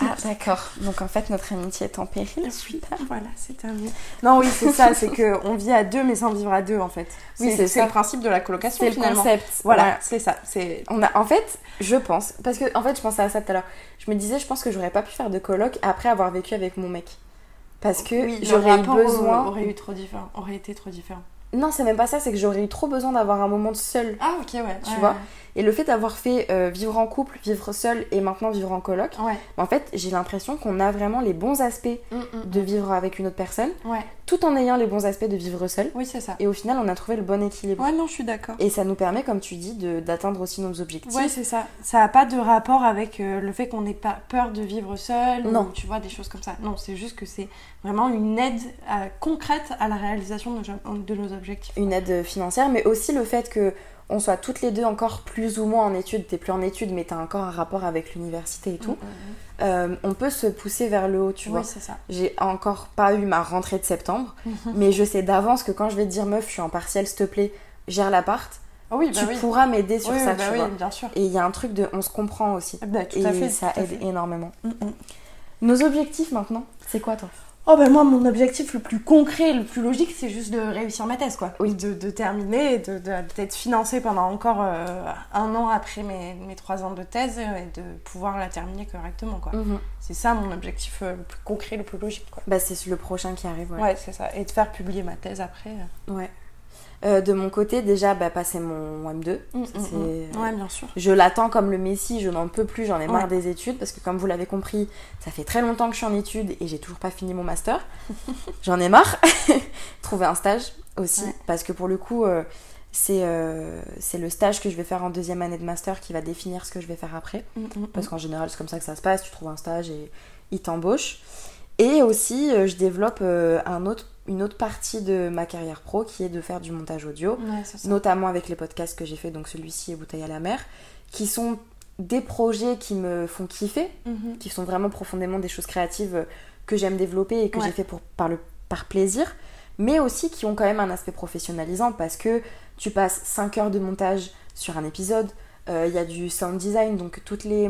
Ah, d'accord. Donc, en fait, notre amitié est en péril. Super. Voilà, c'est terminé. Non, oui, c'est ça, c'est que on vit à deux mais sans vivre à deux en fait. Oui, c'est le principe de la colocation C'est le concept. Voilà, Ouais. c'est ça. C'est On a, en fait, je pense, parce que en fait, je pensais à ça tout à l'heure. Je me disais, je pense que j'aurais pas pu faire de coloc après avoir vécu avec mon mec, parce que oui, j'aurais eu besoin besoin. aurait eu trop différent, aurait été trop différent. Non, c'est même pas ça. C'est que j'aurais eu trop besoin d'avoir un moment de seul. Ah ok ouais. Tu ouais, vois? Et le fait d'avoir fait euh, vivre en couple, vivre seul et maintenant vivre en coloc, Ouais. en fait, j'ai l'impression qu'on a vraiment les bons aspects Mm, mm, de vivre avec une autre personne, Ouais. tout en ayant les bons aspects de vivre seul. Oui c'est ça. Et au final, on a trouvé le bon équilibre. Ouais non, je suis d'accord. Et ça nous permet, comme tu dis, d'atteindre aussi nos objectifs. Ouais, c'est ça. Ça n'a pas de rapport avec euh, le fait qu'on n'ait pas peur de vivre seul Non. ou tu vois des choses comme ça. Non, c'est juste que c'est vraiment une aide euh, concrète à la réalisation de nos, de nos objectifs. une aide financière, mais aussi le fait que on soit toutes les deux encore plus ou moins en études. T'es plus en études, mais t'as encore un rapport avec l'université et tout. Euh, on peut se pousser vers le haut, tu oui, vois. c'est ça. J'ai encore pas eu ma rentrée de septembre, mais je sais d'avance que quand je vais te dire meuf, je suis en partiel, s'il te plaît, gère l'appart, Ah oui, bah tu oui. pourras m'aider sur Oui, ça, bah tu vois. bien sûr. Et il y a un truc de on se comprend aussi. Bah, tout et à fait. ça tout aide fait. énormément. Mm, mm. Nos objectifs maintenant, c'est quoi toi? Oh ben moi mon objectif le plus concret, le plus logique, c'est juste de réussir ma thèse quoi. Oui. De, de terminer et de- d'être financée pendant encore euh, un an après mes, mes trois ans de thèse et de pouvoir la terminer correctement quoi. Mhm. C'est ça mon objectif euh, le plus concret, le plus logique quoi. Bah c'est le prochain qui arrive, ouais. Ouais, c'est ça. Et de faire publier ma thèse après. euh. Ouais. Euh, de mon côté, déjà, bah, passer mon M2. Mm, mm, mm. Ouais, bien sûr. Je l'attends comme le Messi, je n'en peux plus, j'en ai marre Ouais. des études parce que comme vous l'avez compris, ça fait très longtemps que je suis en études et j'ai toujours pas fini mon master. j'en ai marre. Trouver un stage aussi Ouais. parce que pour le coup, euh, c'est euh, c'est le stage que je vais faire en deuxième année de master qui va définir ce que je vais faire après. Parce qu'en général, c'est comme ça que ça se passe, tu trouves un stage et ils t'embauchent. Et aussi, euh, je développe euh, un autre, une autre partie de ma carrière pro qui est de faire du montage audio mm. Ouais, notamment avec les podcasts que j'ai fait, donc celui-ci et Bouteille à la mer, qui sont des projets qui me font kiffer, Mhm. qui sont vraiment profondément des choses créatives que j'aime développer et que Ouais. j'ai fait pour, par, le, par plaisir, mais aussi qui ont quand même un aspect professionnalisant parce que tu passes 5 heures de montage sur un épisode, euh, il y a du sound design, donc toutes les,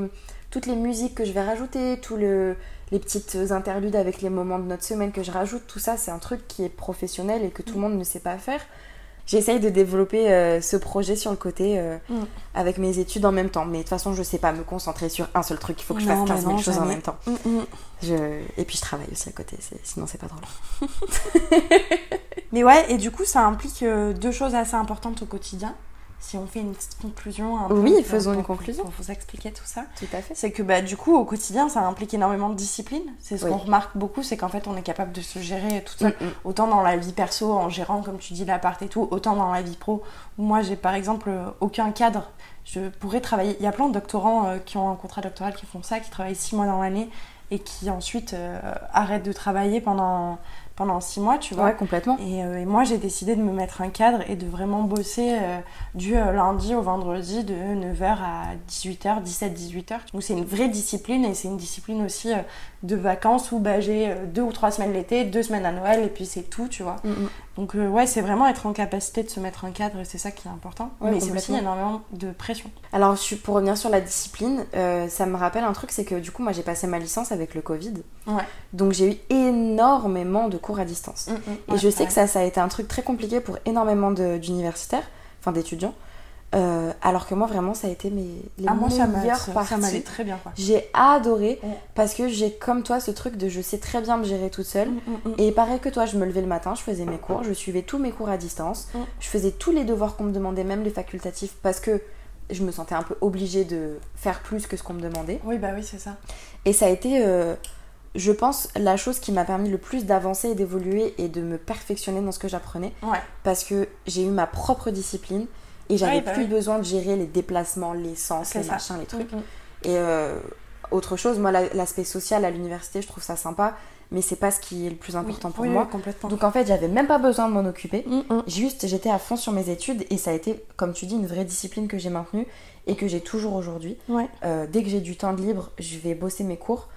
toutes les musiques que je vais rajouter, tous le, les petites interludes avec les moments de notre semaine que je rajoute, tout ça c'est un truc qui est professionnel et que tout le monde ne sait pas faire. J'essaye de développer euh, ce projet sur le côté euh, Mm. avec mes études en même temps. Mais de toute façon, je sais pas me concentrer sur un seul truc. Il faut que je Non, fasse 15 mais 000 non, choses en même temps. Mm, mm. Je... Et puis je travaille aussi à côté, sinon c'est pas drôle. Mais ouais, et du coup, ça implique euh, deux choses assez importantes au quotidien. Si on fait une petite conclusion. un peu Oui, pour- faisons une conclusion. Pour vous expliquer tout ça. Tout à fait. C'est que bah, du coup, au quotidien, ça implique énormément de discipline. C'est ce Oui. qu'on remarque beaucoup, c'est qu'en fait, on est capable de se gérer tout seul. Mm, mm. Autant dans la vie perso, en gérant, comme tu dis, l'appart et tout, autant dans la vie pro, où moi, j'ai par exemple aucun cadre. Je pourrais travailler. Il y a plein de doctorants euh, qui ont un contrat doctoral qui font ça, qui travaillent six mois dans l'année et qui ensuite euh, arrêtent de travailler pendant, pendant six mois, tu vois. Ouais, complètement. Et, euh, et moi, j'ai décidé de me mettre un cadre et de vraiment bosser euh, du euh, lundi au vendredi de 9h à 18h, 17-18h. Donc c'est une vraie discipline et c'est une discipline aussi de vacances où bah, j'ai euh, deux ou trois semaines l'été, deux semaines à Noël et puis c'est tout, tu vois. Mm, mm. Donc euh, ouais, c'est vraiment être en capacité de se mettre un cadre et c'est ça qui est important. Ouais, Mais c'est aussi énormément de pression. Alors, pour revenir sur la discipline, euh, ça me rappelle un truc, c'est que du coup, moi, j'ai passé ma licence avec le Covid. Ouais. Donc, j'ai eu énormément de cours à distance. Mm, Et je sais que ça, ça a été un truc très compliqué pour énormément d'universitaires, enfin d'étudiants. Euh, alors que moi, vraiment, ça a été mes, les Ah, moi, ça meilleures parties. m'allait très bien, quoi. J'ai adoré Ouais. parce que j'ai comme toi ce truc de je sais très bien me gérer toute seule. Mm, mm, mm. Et pareil que toi, je me levais le matin, je faisais mes cours, je suivais tous mes cours à distance, je faisais tous les devoirs qu'on me demandait, même les facultatifs, parce que je me sentais un peu obligée de faire plus que ce qu'on me demandait. Oui, bah oui, c'est ça. Et ça a été, euh, je pense, la chose qui m'a permis le plus d'avancer et d'évoluer et de me perfectionner dans ce que j'apprenais. Ouais. Parce que j'ai eu ma propre discipline et j'avais Ouais, bah plus oui. besoin de gérer les déplacements, les sens, C'est les ça. machins, les trucs. Mm, mm. Et euh, autre chose, moi, la- l'aspect social à l'université, je trouve ça sympa, mais c'est pas ce qui est le plus important pour Oui, moi. complètement. Donc en fait, j'avais même pas besoin de m'en occuper. Mm. Juste, j'étais à fond sur mes études et ça a été, comme tu dis, une vraie discipline que j'ai maintenue et que j'ai toujours aujourd'hui. Ouais. Euh, dès que j'ai du temps de libre, je vais bosser mes cours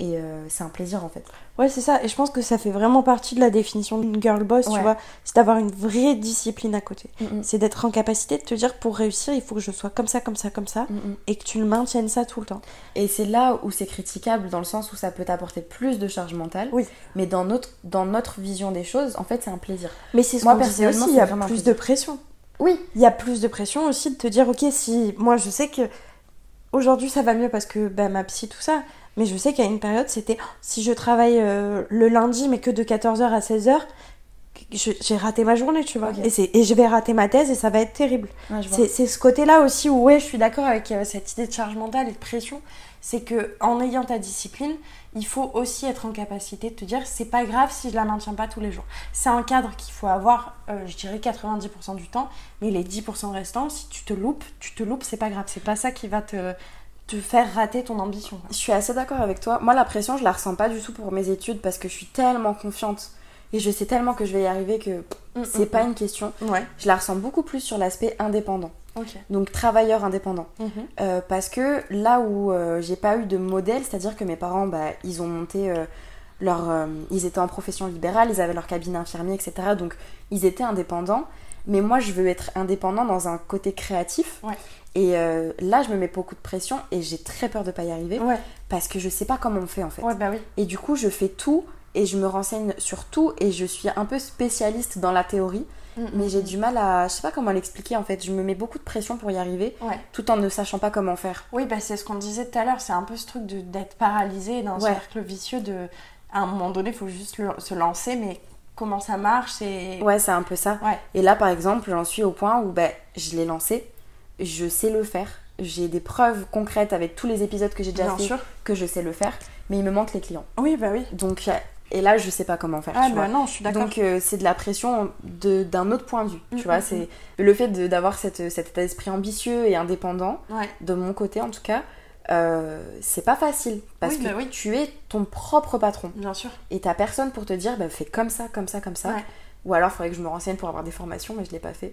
et euh, c'est un plaisir en fait. Ouais, c'est ça. Et je pense que ça fait vraiment partie de la définition d'une girl boss, Ouais. tu vois. C'est d'avoir une vraie discipline à côté. Mm, mm. C'est d'être en capacité de te dire pour réussir, il faut que je sois comme ça, comme ça, comme ça. Mm. Et que tu le maintiennes ça tout le temps. Et c'est là où c'est critiquable dans le sens où ça peut t'apporter plus de charge mentale. Oui. Mais dans notre, dans notre vision des choses, en fait, c'est un plaisir. Mais c'est ce Moi, qu'on disait personnellement, aussi, il y a plus de pression. Oui. Il y a plus de pression aussi de te dire, ok, si moi je sais que aujourd'hui ça va mieux parce que bah, ma psy, tout ça. Mais je sais qu'à une période, c'était oh, si je travaille euh, le lundi, mais que de 14h à 16h, je- j'ai raté ma journée, tu vois. Et, je vais rater ma thèse et ça va être terrible. Ouais, c'est ce côté-là aussi où, ouais, je suis d'accord avec euh, cette idée de charge mentale et de pression. C'est que en ayant ta discipline, il faut aussi être en capacité de te dire c'est pas grave si je la maintiens pas tous les jours. C'est un cadre qu'il faut avoir, euh, je dirais 90% du temps, mais les 10% restants, si tu te loupes, tu te loupes, c'est pas grave. C'est pas ça qui va te, te faire rater ton ambition. Je suis assez d'accord avec toi. Moi, la pression, je la ressens pas du tout pour mes études parce que je suis tellement confiante et je sais tellement que je vais y arriver que c'est pas une question. Ouais. Je la ressens beaucoup plus sur l'aspect indépendant. Donc travailleur indépendant. Mhm. Euh, parce que là où euh, j'ai pas eu de modèle, c'est-à-dire que mes parents, bah, ils ont monté euh, leur. ils étaient en profession libérale, ils avaient leur cabinet infirmier, etc. Donc ils étaient indépendants. Mais moi, je veux être indépendant dans un côté créatif. Ouais. Et euh, là, je me mets beaucoup de pression et j'ai très peur de pas y arriver Ouais. parce que je sais pas comment on fait en fait. Ouais, bah oui. Et du coup, je fais tout et je me renseigne sur tout et je suis un peu spécialiste dans la théorie. Mm, Mais mm, j'ai mm. du mal à. Je sais pas comment l'expliquer en fait. Je me mets beaucoup de pression pour y arriver Ouais. tout en ne sachant pas comment faire. Oui, bah c'est ce qu'on disait tout à l'heure, c'est un peu ce truc d'être paralysé dans un cercle vicieux de... À un moment donné, il faut juste le- se lancer, mais comment ça marche et... Ouais, c'est un peu ça. Et là, par exemple, j'en suis au point où ben, je l'ai lancé, je sais le faire. J'ai des preuves concrètes avec tous les épisodes que j'ai déjà Bien fait sûr. que je sais le faire, mais il me manque les clients. Oui, bah oui. Donc, et là, je sais pas comment faire. Ah tu bah vois. non, je suis d'accord. Donc, euh, c'est de la pression de- d'un autre point de vue. Mm, tu vois, mm, c'est le fait d'avoir cet état d'esprit ambitieux et indépendant, Ouais. de mon côté en tout cas. euh, c'est pas facile parce Oui, que bah oui. tu es ton propre patron Bien sûr. et t'as personne pour te dire bah, fais comme ça, comme ça, comme ça. Ouais. Ou alors il faudrait que je me renseigne pour avoir des formations, mais je l'ai pas fait.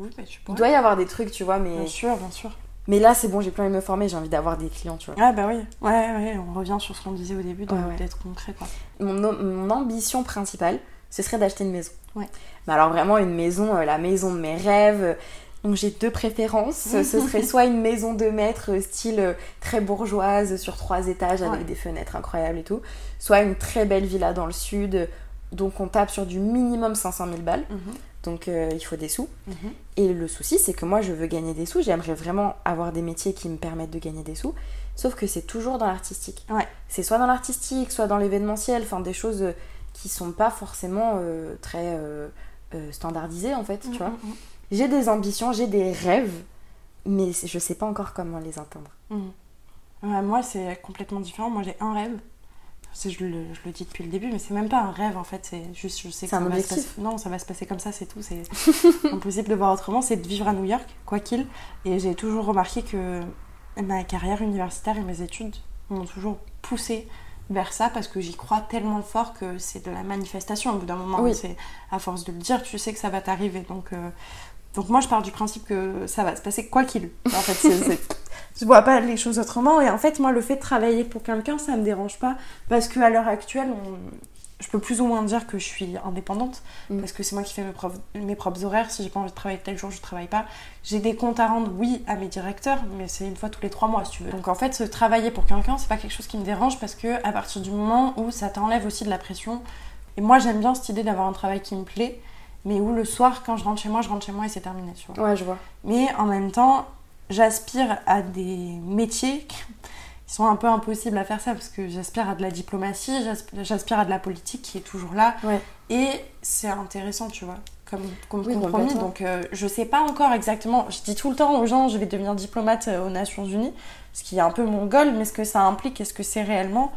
Oui, bah tu Il doit y avoir des trucs, tu vois, mais, Bien sûr, bien sûr. mais là c'est bon, j'ai plus envie de me former, j'ai envie d'avoir des clients, tu vois. Ah bah oui. Ouais, ouais, on revient sur ce qu'on disait au début, de- Ouais, ouais. d'être concret, quoi. Mon, mon ambition principale, ce serait d'acheter une maison. Ouais. Mais alors vraiment une maison, euh, la maison de mes rêves. Donc j'ai deux préférences. Ce serait soit une maison de maître euh, style euh, très bourgeoise sur trois étages avec Ouais. des fenêtres incroyables et tout, soit une très belle villa dans le sud. Donc on tape sur du minimum 500 000 balles. Mhm. Donc euh, il faut des sous. Mhm. Et le souci, c'est que moi, je veux gagner des sous. J'aimerais vraiment avoir des métiers qui me permettent de gagner des sous. Sauf que c'est toujours dans l'artistique. Ouais. C'est soit dans l'artistique, soit dans l'événementiel. Enfin, des choses euh, qui sont pas forcément euh, très euh, euh, standardisé en fait, Mm, tu vois. mm, mm. J'ai des ambitions, j'ai des rêves, mais je sais pas encore comment les atteindre. Mhm. Ouais, moi, c'est complètement différent. Moi, j'ai un rêve. Je le, je le dis depuis le début, mais c'est même pas un rêve en fait. C'est juste, je sais que ça va se passer- Non, ça va se passer comme ça, c'est tout. C'est impossible de voir autrement. C'est de vivre à New York, quoi qu'il. Et j'ai toujours remarqué que ma carrière universitaire et mes études m'ont toujours poussé vers ça parce que j'y crois tellement fort que c'est de la manifestation au bout d'un moment. Oui. C'est à force de le dire, tu sais que ça va t'arriver. Donc, euh, donc moi, je pars du principe que ça va se passer quoi qu'il. En fait, c'est- c'est- je vois pas les choses autrement. Et en fait, moi, le fait de travailler pour quelqu'un, ça me dérange pas. Parce qu'à l'heure actuelle, on- je peux plus ou moins dire que je suis indépendante. Mm. Parce que c'est moi qui fais mes, propres- mes propres horaires. Si j'ai pas envie de travailler tel jour, je travaille pas. J'ai des comptes à rendre, oui, à mes directeurs, mais c'est une fois tous les trois mois, si tu veux. Donc en fait, se travailler pour quelqu'un, c'est pas quelque chose qui me dérange parce que à partir du moment où ça t'enlève aussi de la pression. Et moi, j'aime bien cette idée d'avoir un travail qui me plaît. Mais où le soir, quand je rentre chez moi, je rentre chez moi et c'est terminé, tu vois. Ouais, je vois. Mais en même temps, j'aspire à des métiers qui sont un peu impossibles à faire ça parce que j'aspire à de la diplomatie, j'asp- j'aspire à de la politique qui est toujours là. Ouais. Et c'est intéressant, tu vois, comme, comme Oui, compromis. Donc euh, je sais pas encore exactement. Je dis tout le temps aux gens, je vais devenir diplomate euh, aux Nations Unies, ce qui est un peu mon goal, mais ce que ça implique, est-ce que c'est réellement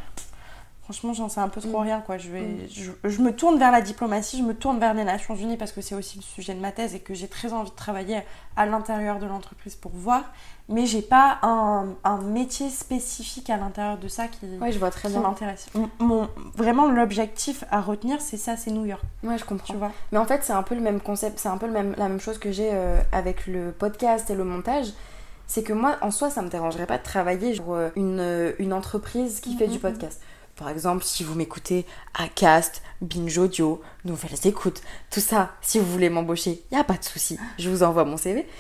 Franchement, j'en sais un peu trop Mm. rien, quoi. Je, vais, Mm. je, je me tourne vers la diplomatie, je me tourne vers les Nations Unies parce que c'est aussi le sujet de ma thèse et que j'ai très envie de travailler à l'intérieur de l'entreprise pour voir. Mais j'ai pas un, un métier spécifique à l'intérieur de ça qui, Ouais, je vois très qui m'intéresse. Vraiment, l'objectif à retenir, c'est ça, c'est New York. Ouais, je comprends. Tu vois? Mais en fait, c'est un peu le même concept, c'est un peu le même, la même chose que j'ai euh, avec le podcast et le montage. C'est que moi, en soi, ça me dérangerait pas de travailler pour euh, une, euh, une entreprise qui fait du mhm. podcast. Par exemple, si vous m'écoutez à Cast, Binge Audio, Nouvelles Écoutes, tout ça, si vous voulez m'embaucher, il a pas de souci, je vous envoie mon CV.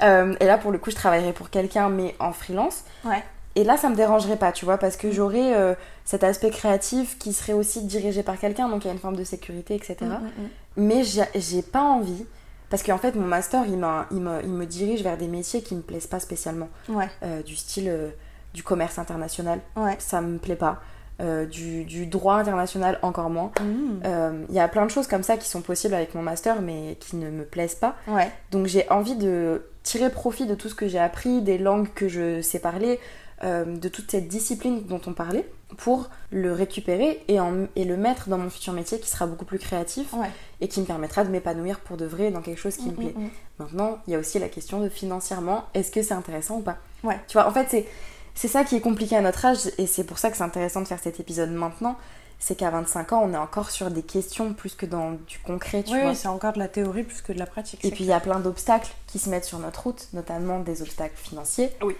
Euh, et là, pour le coup, je travaillerai pour quelqu'un, mais en freelance. Ouais. Et là, ça me dérangerait pas, tu vois, parce que j'aurais euh, cet aspect créatif qui serait aussi dirigé par quelqu'un, donc il y a une forme de sécurité, etc. Mm, mm, mm. Mais j'ai pas envie, parce qu'en fait, mon master, il, il, me, il me dirige vers des métiers qui me plaisent pas spécialement. Ouais. Euh, du style du commerce international, Ouais. ça me plaît pas. Euh, du, du droit international, encore moins. Mm. Euh, Il y a plein de choses comme ça qui sont possibles avec mon master, mais qui ne me plaisent pas. Ouais. Donc j'ai envie de tirer profit de tout ce que j'ai appris, des langues que je sais parler, euh, de toute cette discipline dont on parlait, pour le récupérer et, en- et le mettre dans mon futur métier qui sera beaucoup plus créatif Ouais. et qui me permettra de m'épanouir pour de vrai dans quelque chose qui me Mm, plaît. mm, mm. Maintenant, il y a aussi la question de financièrement, est-ce que c'est intéressant ou pas? Ouais. Tu vois, en fait, c'est, c'est ça qui est compliqué à notre âge et c'est pour ça que c'est intéressant de faire cet épisode maintenant. C'est qu'à 25 ans, on est encore sur des questions plus que dans du concret, tu Oui, vois. c'est encore de la théorie plus que de la pratique. Et puis il y a plein d'obstacles qui se mettent sur notre route, notamment des obstacles financiers, Oui.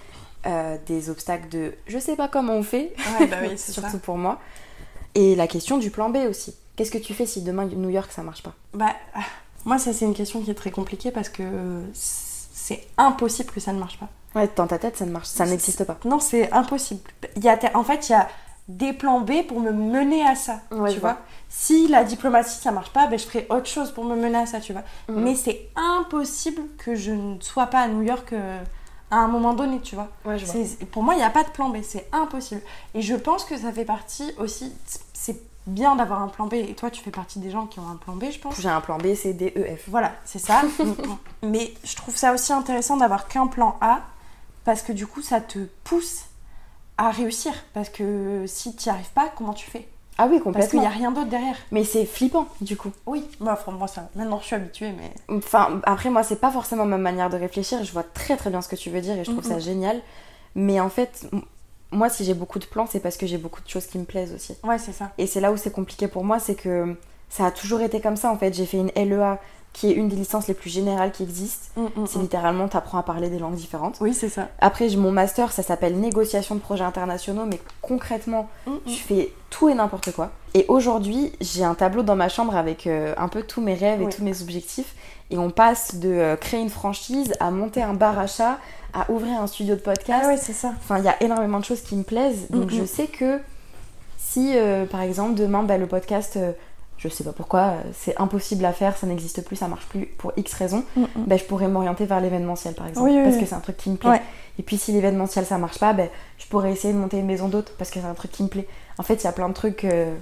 euh, des obstacles de je sais pas comment on fait. Ouais, bah oui, c'est ça. surtout pour moi, et la question du plan B aussi. Qu'est-ce que tu fais si demain New York ça marche pas? Bah, ah, moi, ça, c'est une question qui est très compliquée parce que c'est impossible que ça ne marche pas. Ouais, dans ta tête ça ne marche, ça n'existe pas. Non, c'est impossible. Il y a, en fait, il y a des plans B pour me mener à ça. Ouais, tu vois vois. Si la diplomatie, ça marche pas, ben, je ferai autre chose pour me mener à ça, tu vois. Mhm. Mais c'est impossible que je ne sois pas à New York euh, à un moment donné, tu vois. Ouais, je vois. C'est- Pour moi, il n'y a pas de plan B, c'est impossible. Et je pense que ça fait partie aussi. C'est bien d'avoir un plan B. Et toi, tu fais partie des gens qui ont un plan B, je pense. J'ai un plan B, c'est D, E, F. Voilà, c'est ça. Mais je trouve ça aussi intéressant d'avoir qu'un plan A parce que du coup, ça te pousse à réussir. Parce que si tu n'y arrives pas, comment tu fais? Ah oui, Parce qu'il complètement. n'y a rien d'autre derrière. Mais c'est flippant du coup. Oui, bah, enfin, moi, ça, maintenant je suis habituée, mais. Enfin, après, moi, c'est pas forcément ma manière de réfléchir. Je vois très très bien ce que tu veux dire et je trouve ça génial. Mais en fait, moi, si j'ai beaucoup de plans, c'est parce que j'ai beaucoup de choses qui me plaisent aussi. Ouais, c'est ça. Et c'est là où c'est compliqué pour moi, c'est que ça a toujours été comme ça en fait. J'ai fait une LEA qui est une des licences les plus générales qui existent. Mm, mm, C'est mm. littéralement, t'apprends à parler des langues différentes. Oui, c'est ça. Après, j'ai mon master, ça s'appelle négociation de projets internationaux, mais concrètement, je fais tout et n'importe quoi. Et aujourd'hui, j'ai un tableau dans ma chambre avec euh, un peu tous mes rêves et tous mes objectifs. Et on passe de euh, créer une franchise à monter un bar à chat, à ouvrir un studio de podcast. Ah ouais, c'est ça. Enfin, il y a énormément de choses qui me plaisent. Donc, je sais que si, euh, par exemple, demain, bah, le podcast, je sais pas pourquoi, euh, c'est impossible à faire, ça n'existe plus, ça marche plus pour X raisons, Mm, mm. bah, je pourrais m'orienter vers l'événementiel, par exemple. Oui, oui, parce que c'est un truc qui me plaît. Ouais. Et puis, si l'événementiel, ça marche pas, bah, je pourrais essayer de monter une maison d'hôte parce que c'est un truc qui me plaît. En fait, il y a plein de trucs euh,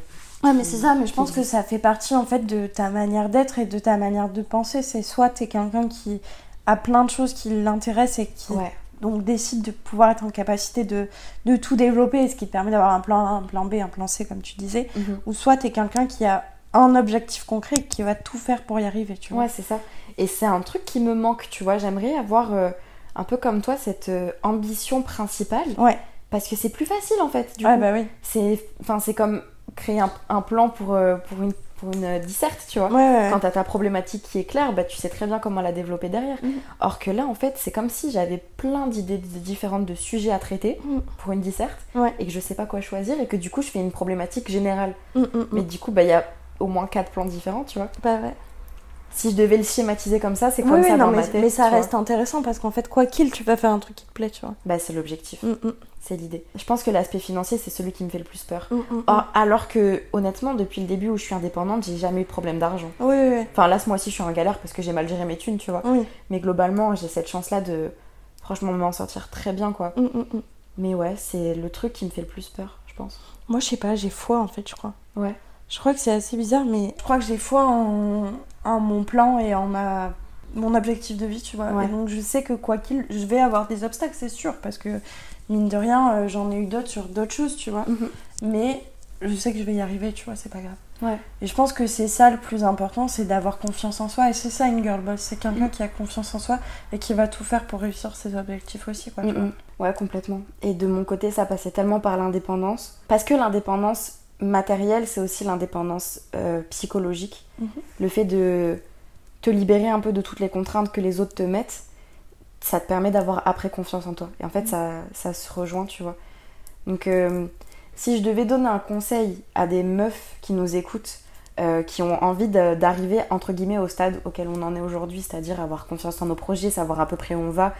Ouais, mais c'est ça, mais je pense que ça fait partie en fait de ta manière d'être et de ta manière de penser. C'est soit t'es quelqu'un qui a plein de choses qui l'intéressent et qui Ouais. donc décide de pouvoir être en capacité de, de tout développer, ce qui te permet d'avoir un plan A, un plan B, un plan C, comme tu disais. Mhm. Ou soit t'es quelqu'un qui a un objectif concret et qui va tout faire pour y arriver, tu vois. Ouais, c'est ça. Et c'est un truc qui me manque, tu vois. J'aimerais avoir euh, un peu comme toi cette euh, ambition principale. Ouais. Parce que c'est plus facile en fait. Du Ouais, coup. bah oui. C'est enfin, c'est comme créer un, un plan pour, euh, pour une, pour une disserte, tu vois. Ouais, ouais, ouais. Quand t'as ta problématique qui est claire, bah, tu sais très bien comment la développer derrière. Mhm. Or que là, en fait, c'est comme si j'avais plein d'idées différentes de sujets à traiter Mhm. pour une disserte Ouais. et que je sais pas quoi choisir et que du coup, je fais une problématique générale. Mm, mm, Mais mm. du coup, bah, il y a au moins quatre plans différents, tu vois. Bah ouais. Si je devais le schématiser comme ça, c'est comme oui, ça dans mais, ma tête. mais ça vois. reste intéressant parce qu'en fait, quoi qu'il, tu vas faire un truc qui te plaît, tu vois. Bah, c'est l'objectif. Mm, mm. C'est l'idée. Je pense que l'aspect financier, c'est celui qui me fait le plus peur. Mm. Or, alors que, honnêtement, depuis le début où je suis indépendante, j'ai jamais eu de problème d'argent. Oui, oui, oui. Enfin, là, ce mois-ci, je suis en galère parce que j'ai mal géré mes thunes, tu vois. Mais globalement, j'ai cette chance-là de, franchement, m'en sortir très bien, quoi. Mais ouais, c'est le truc qui me fait le plus peur, je pense. Moi, je sais pas, j'ai foi en fait, je crois. Ouais. Je crois que c'est assez bizarre, mais je crois que j'ai foi en, en mon plan et en ma mon objectif de vie, tu vois. Ouais. Et donc je sais que quoi qu'il, je vais avoir des obstacles, c'est sûr, parce que mine de rien, euh, j'en ai eu d'autres sur d'autres choses, tu vois. Mhm. Mais je sais que je vais y arriver, tu vois, c'est pas grave. Ouais. Et je pense que c'est ça le plus important, c'est d'avoir confiance en soi. Et c'est ça une girl boss, c'est quelqu'un Mm. qui a confiance en soi et qui va tout faire pour réussir ses objectifs aussi, quoi. Mm, mm. Ouais, complètement. Et de mon côté, ça passait tellement par l'indépendance. Parce que l'indépendance matérielle, c'est aussi l'indépendance euh, psychologique. Mhm. Le fait de te libérer un peu de toutes les contraintes que les autres te mettent, ça te permet d'avoir après confiance en toi. Et en fait, ça, ça se rejoint, tu vois. Donc, euh, si je devais donner un conseil à des meufs qui nous écoutent, euh, qui ont envie d'arriver, entre guillemets, au stade auquel on en est aujourd'hui, c'est-à-dire avoir confiance en nos projets, savoir à peu près où on va,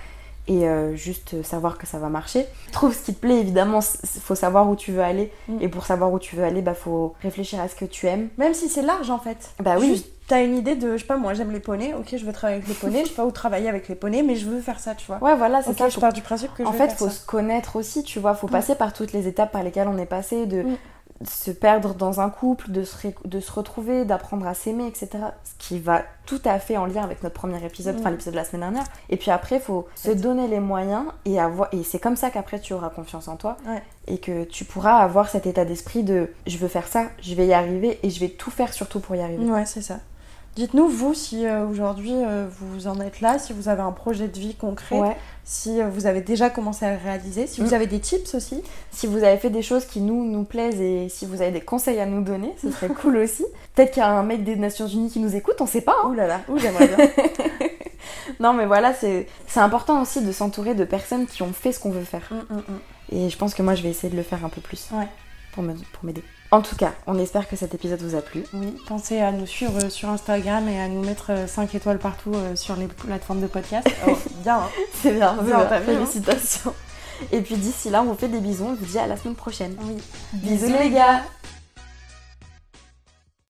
et euh, juste savoir que ça va marcher. Trouve ce qui te plaît, évidemment, il faut savoir où tu veux aller. Mm. Et pour savoir où tu veux aller, bah faut réfléchir à ce que tu aimes. Même si c'est large en fait. Bah oui. Juste, t'as une idée de, je sais pas, moi j'aime les poneys, ok, je veux travailler avec les poneys, je sais pas où travailler avec les poneys, mais je veux faire ça, tu vois. Ouais, voilà, c'est ça. je faut- pars du principe que je En vais fait, faire faut ça. se connaître aussi, tu vois. Faut passer par toutes les étapes par lesquelles on est passé, de Mm. Se perdre dans un couple, de se, de se retrouver, d'apprendre à s'aimer, etc. Ce qui va tout à fait en lien avec notre premier épisode, enfin l'épisode de la semaine dernière. Et puis après, faut se donner les moyens et avoir. Et c'est comme ça qu'après tu auras confiance en toi Ouais. et que tu pourras avoir cet état d'esprit de je veux faire ça, je vais y arriver et je vais tout faire surtout pour y arriver. Ouais, c'est ça. Dites-nous, vous, si euh, aujourd'hui euh, vous en êtes là, si vous avez un projet de vie concret, Ouais. si euh, vous avez déjà commencé à le réaliser, si vous Mm. avez des tips aussi. Si vous avez fait des choses qui nous, nous plaisent et si vous avez des conseils à nous donner, ce serait cool aussi. Peut-être qu'il y a un mec des Nations Unies qui nous écoute, on sait pas. hein. Ouh là là, ouh, j'aimerais bien. Non mais voilà, c'est important aussi de s'entourer de personnes qui ont fait ce qu'on veut faire. Mm, mm. Et je pense que moi je vais essayer de le faire un peu plus Ouais. pour me- pour m'aider. En tout cas, on espère que cet épisode vous a plu. Oui, pensez à nous suivre euh, sur Instagram et à nous mettre 5 étoiles partout euh, sur les plateformes de podcast. Oh, bien, hein. C'est bien, hein. Félicitations. Et puis d'ici là, on vous fait des bisous, on vous dit à la semaine prochaine. Oui. Bisous les gars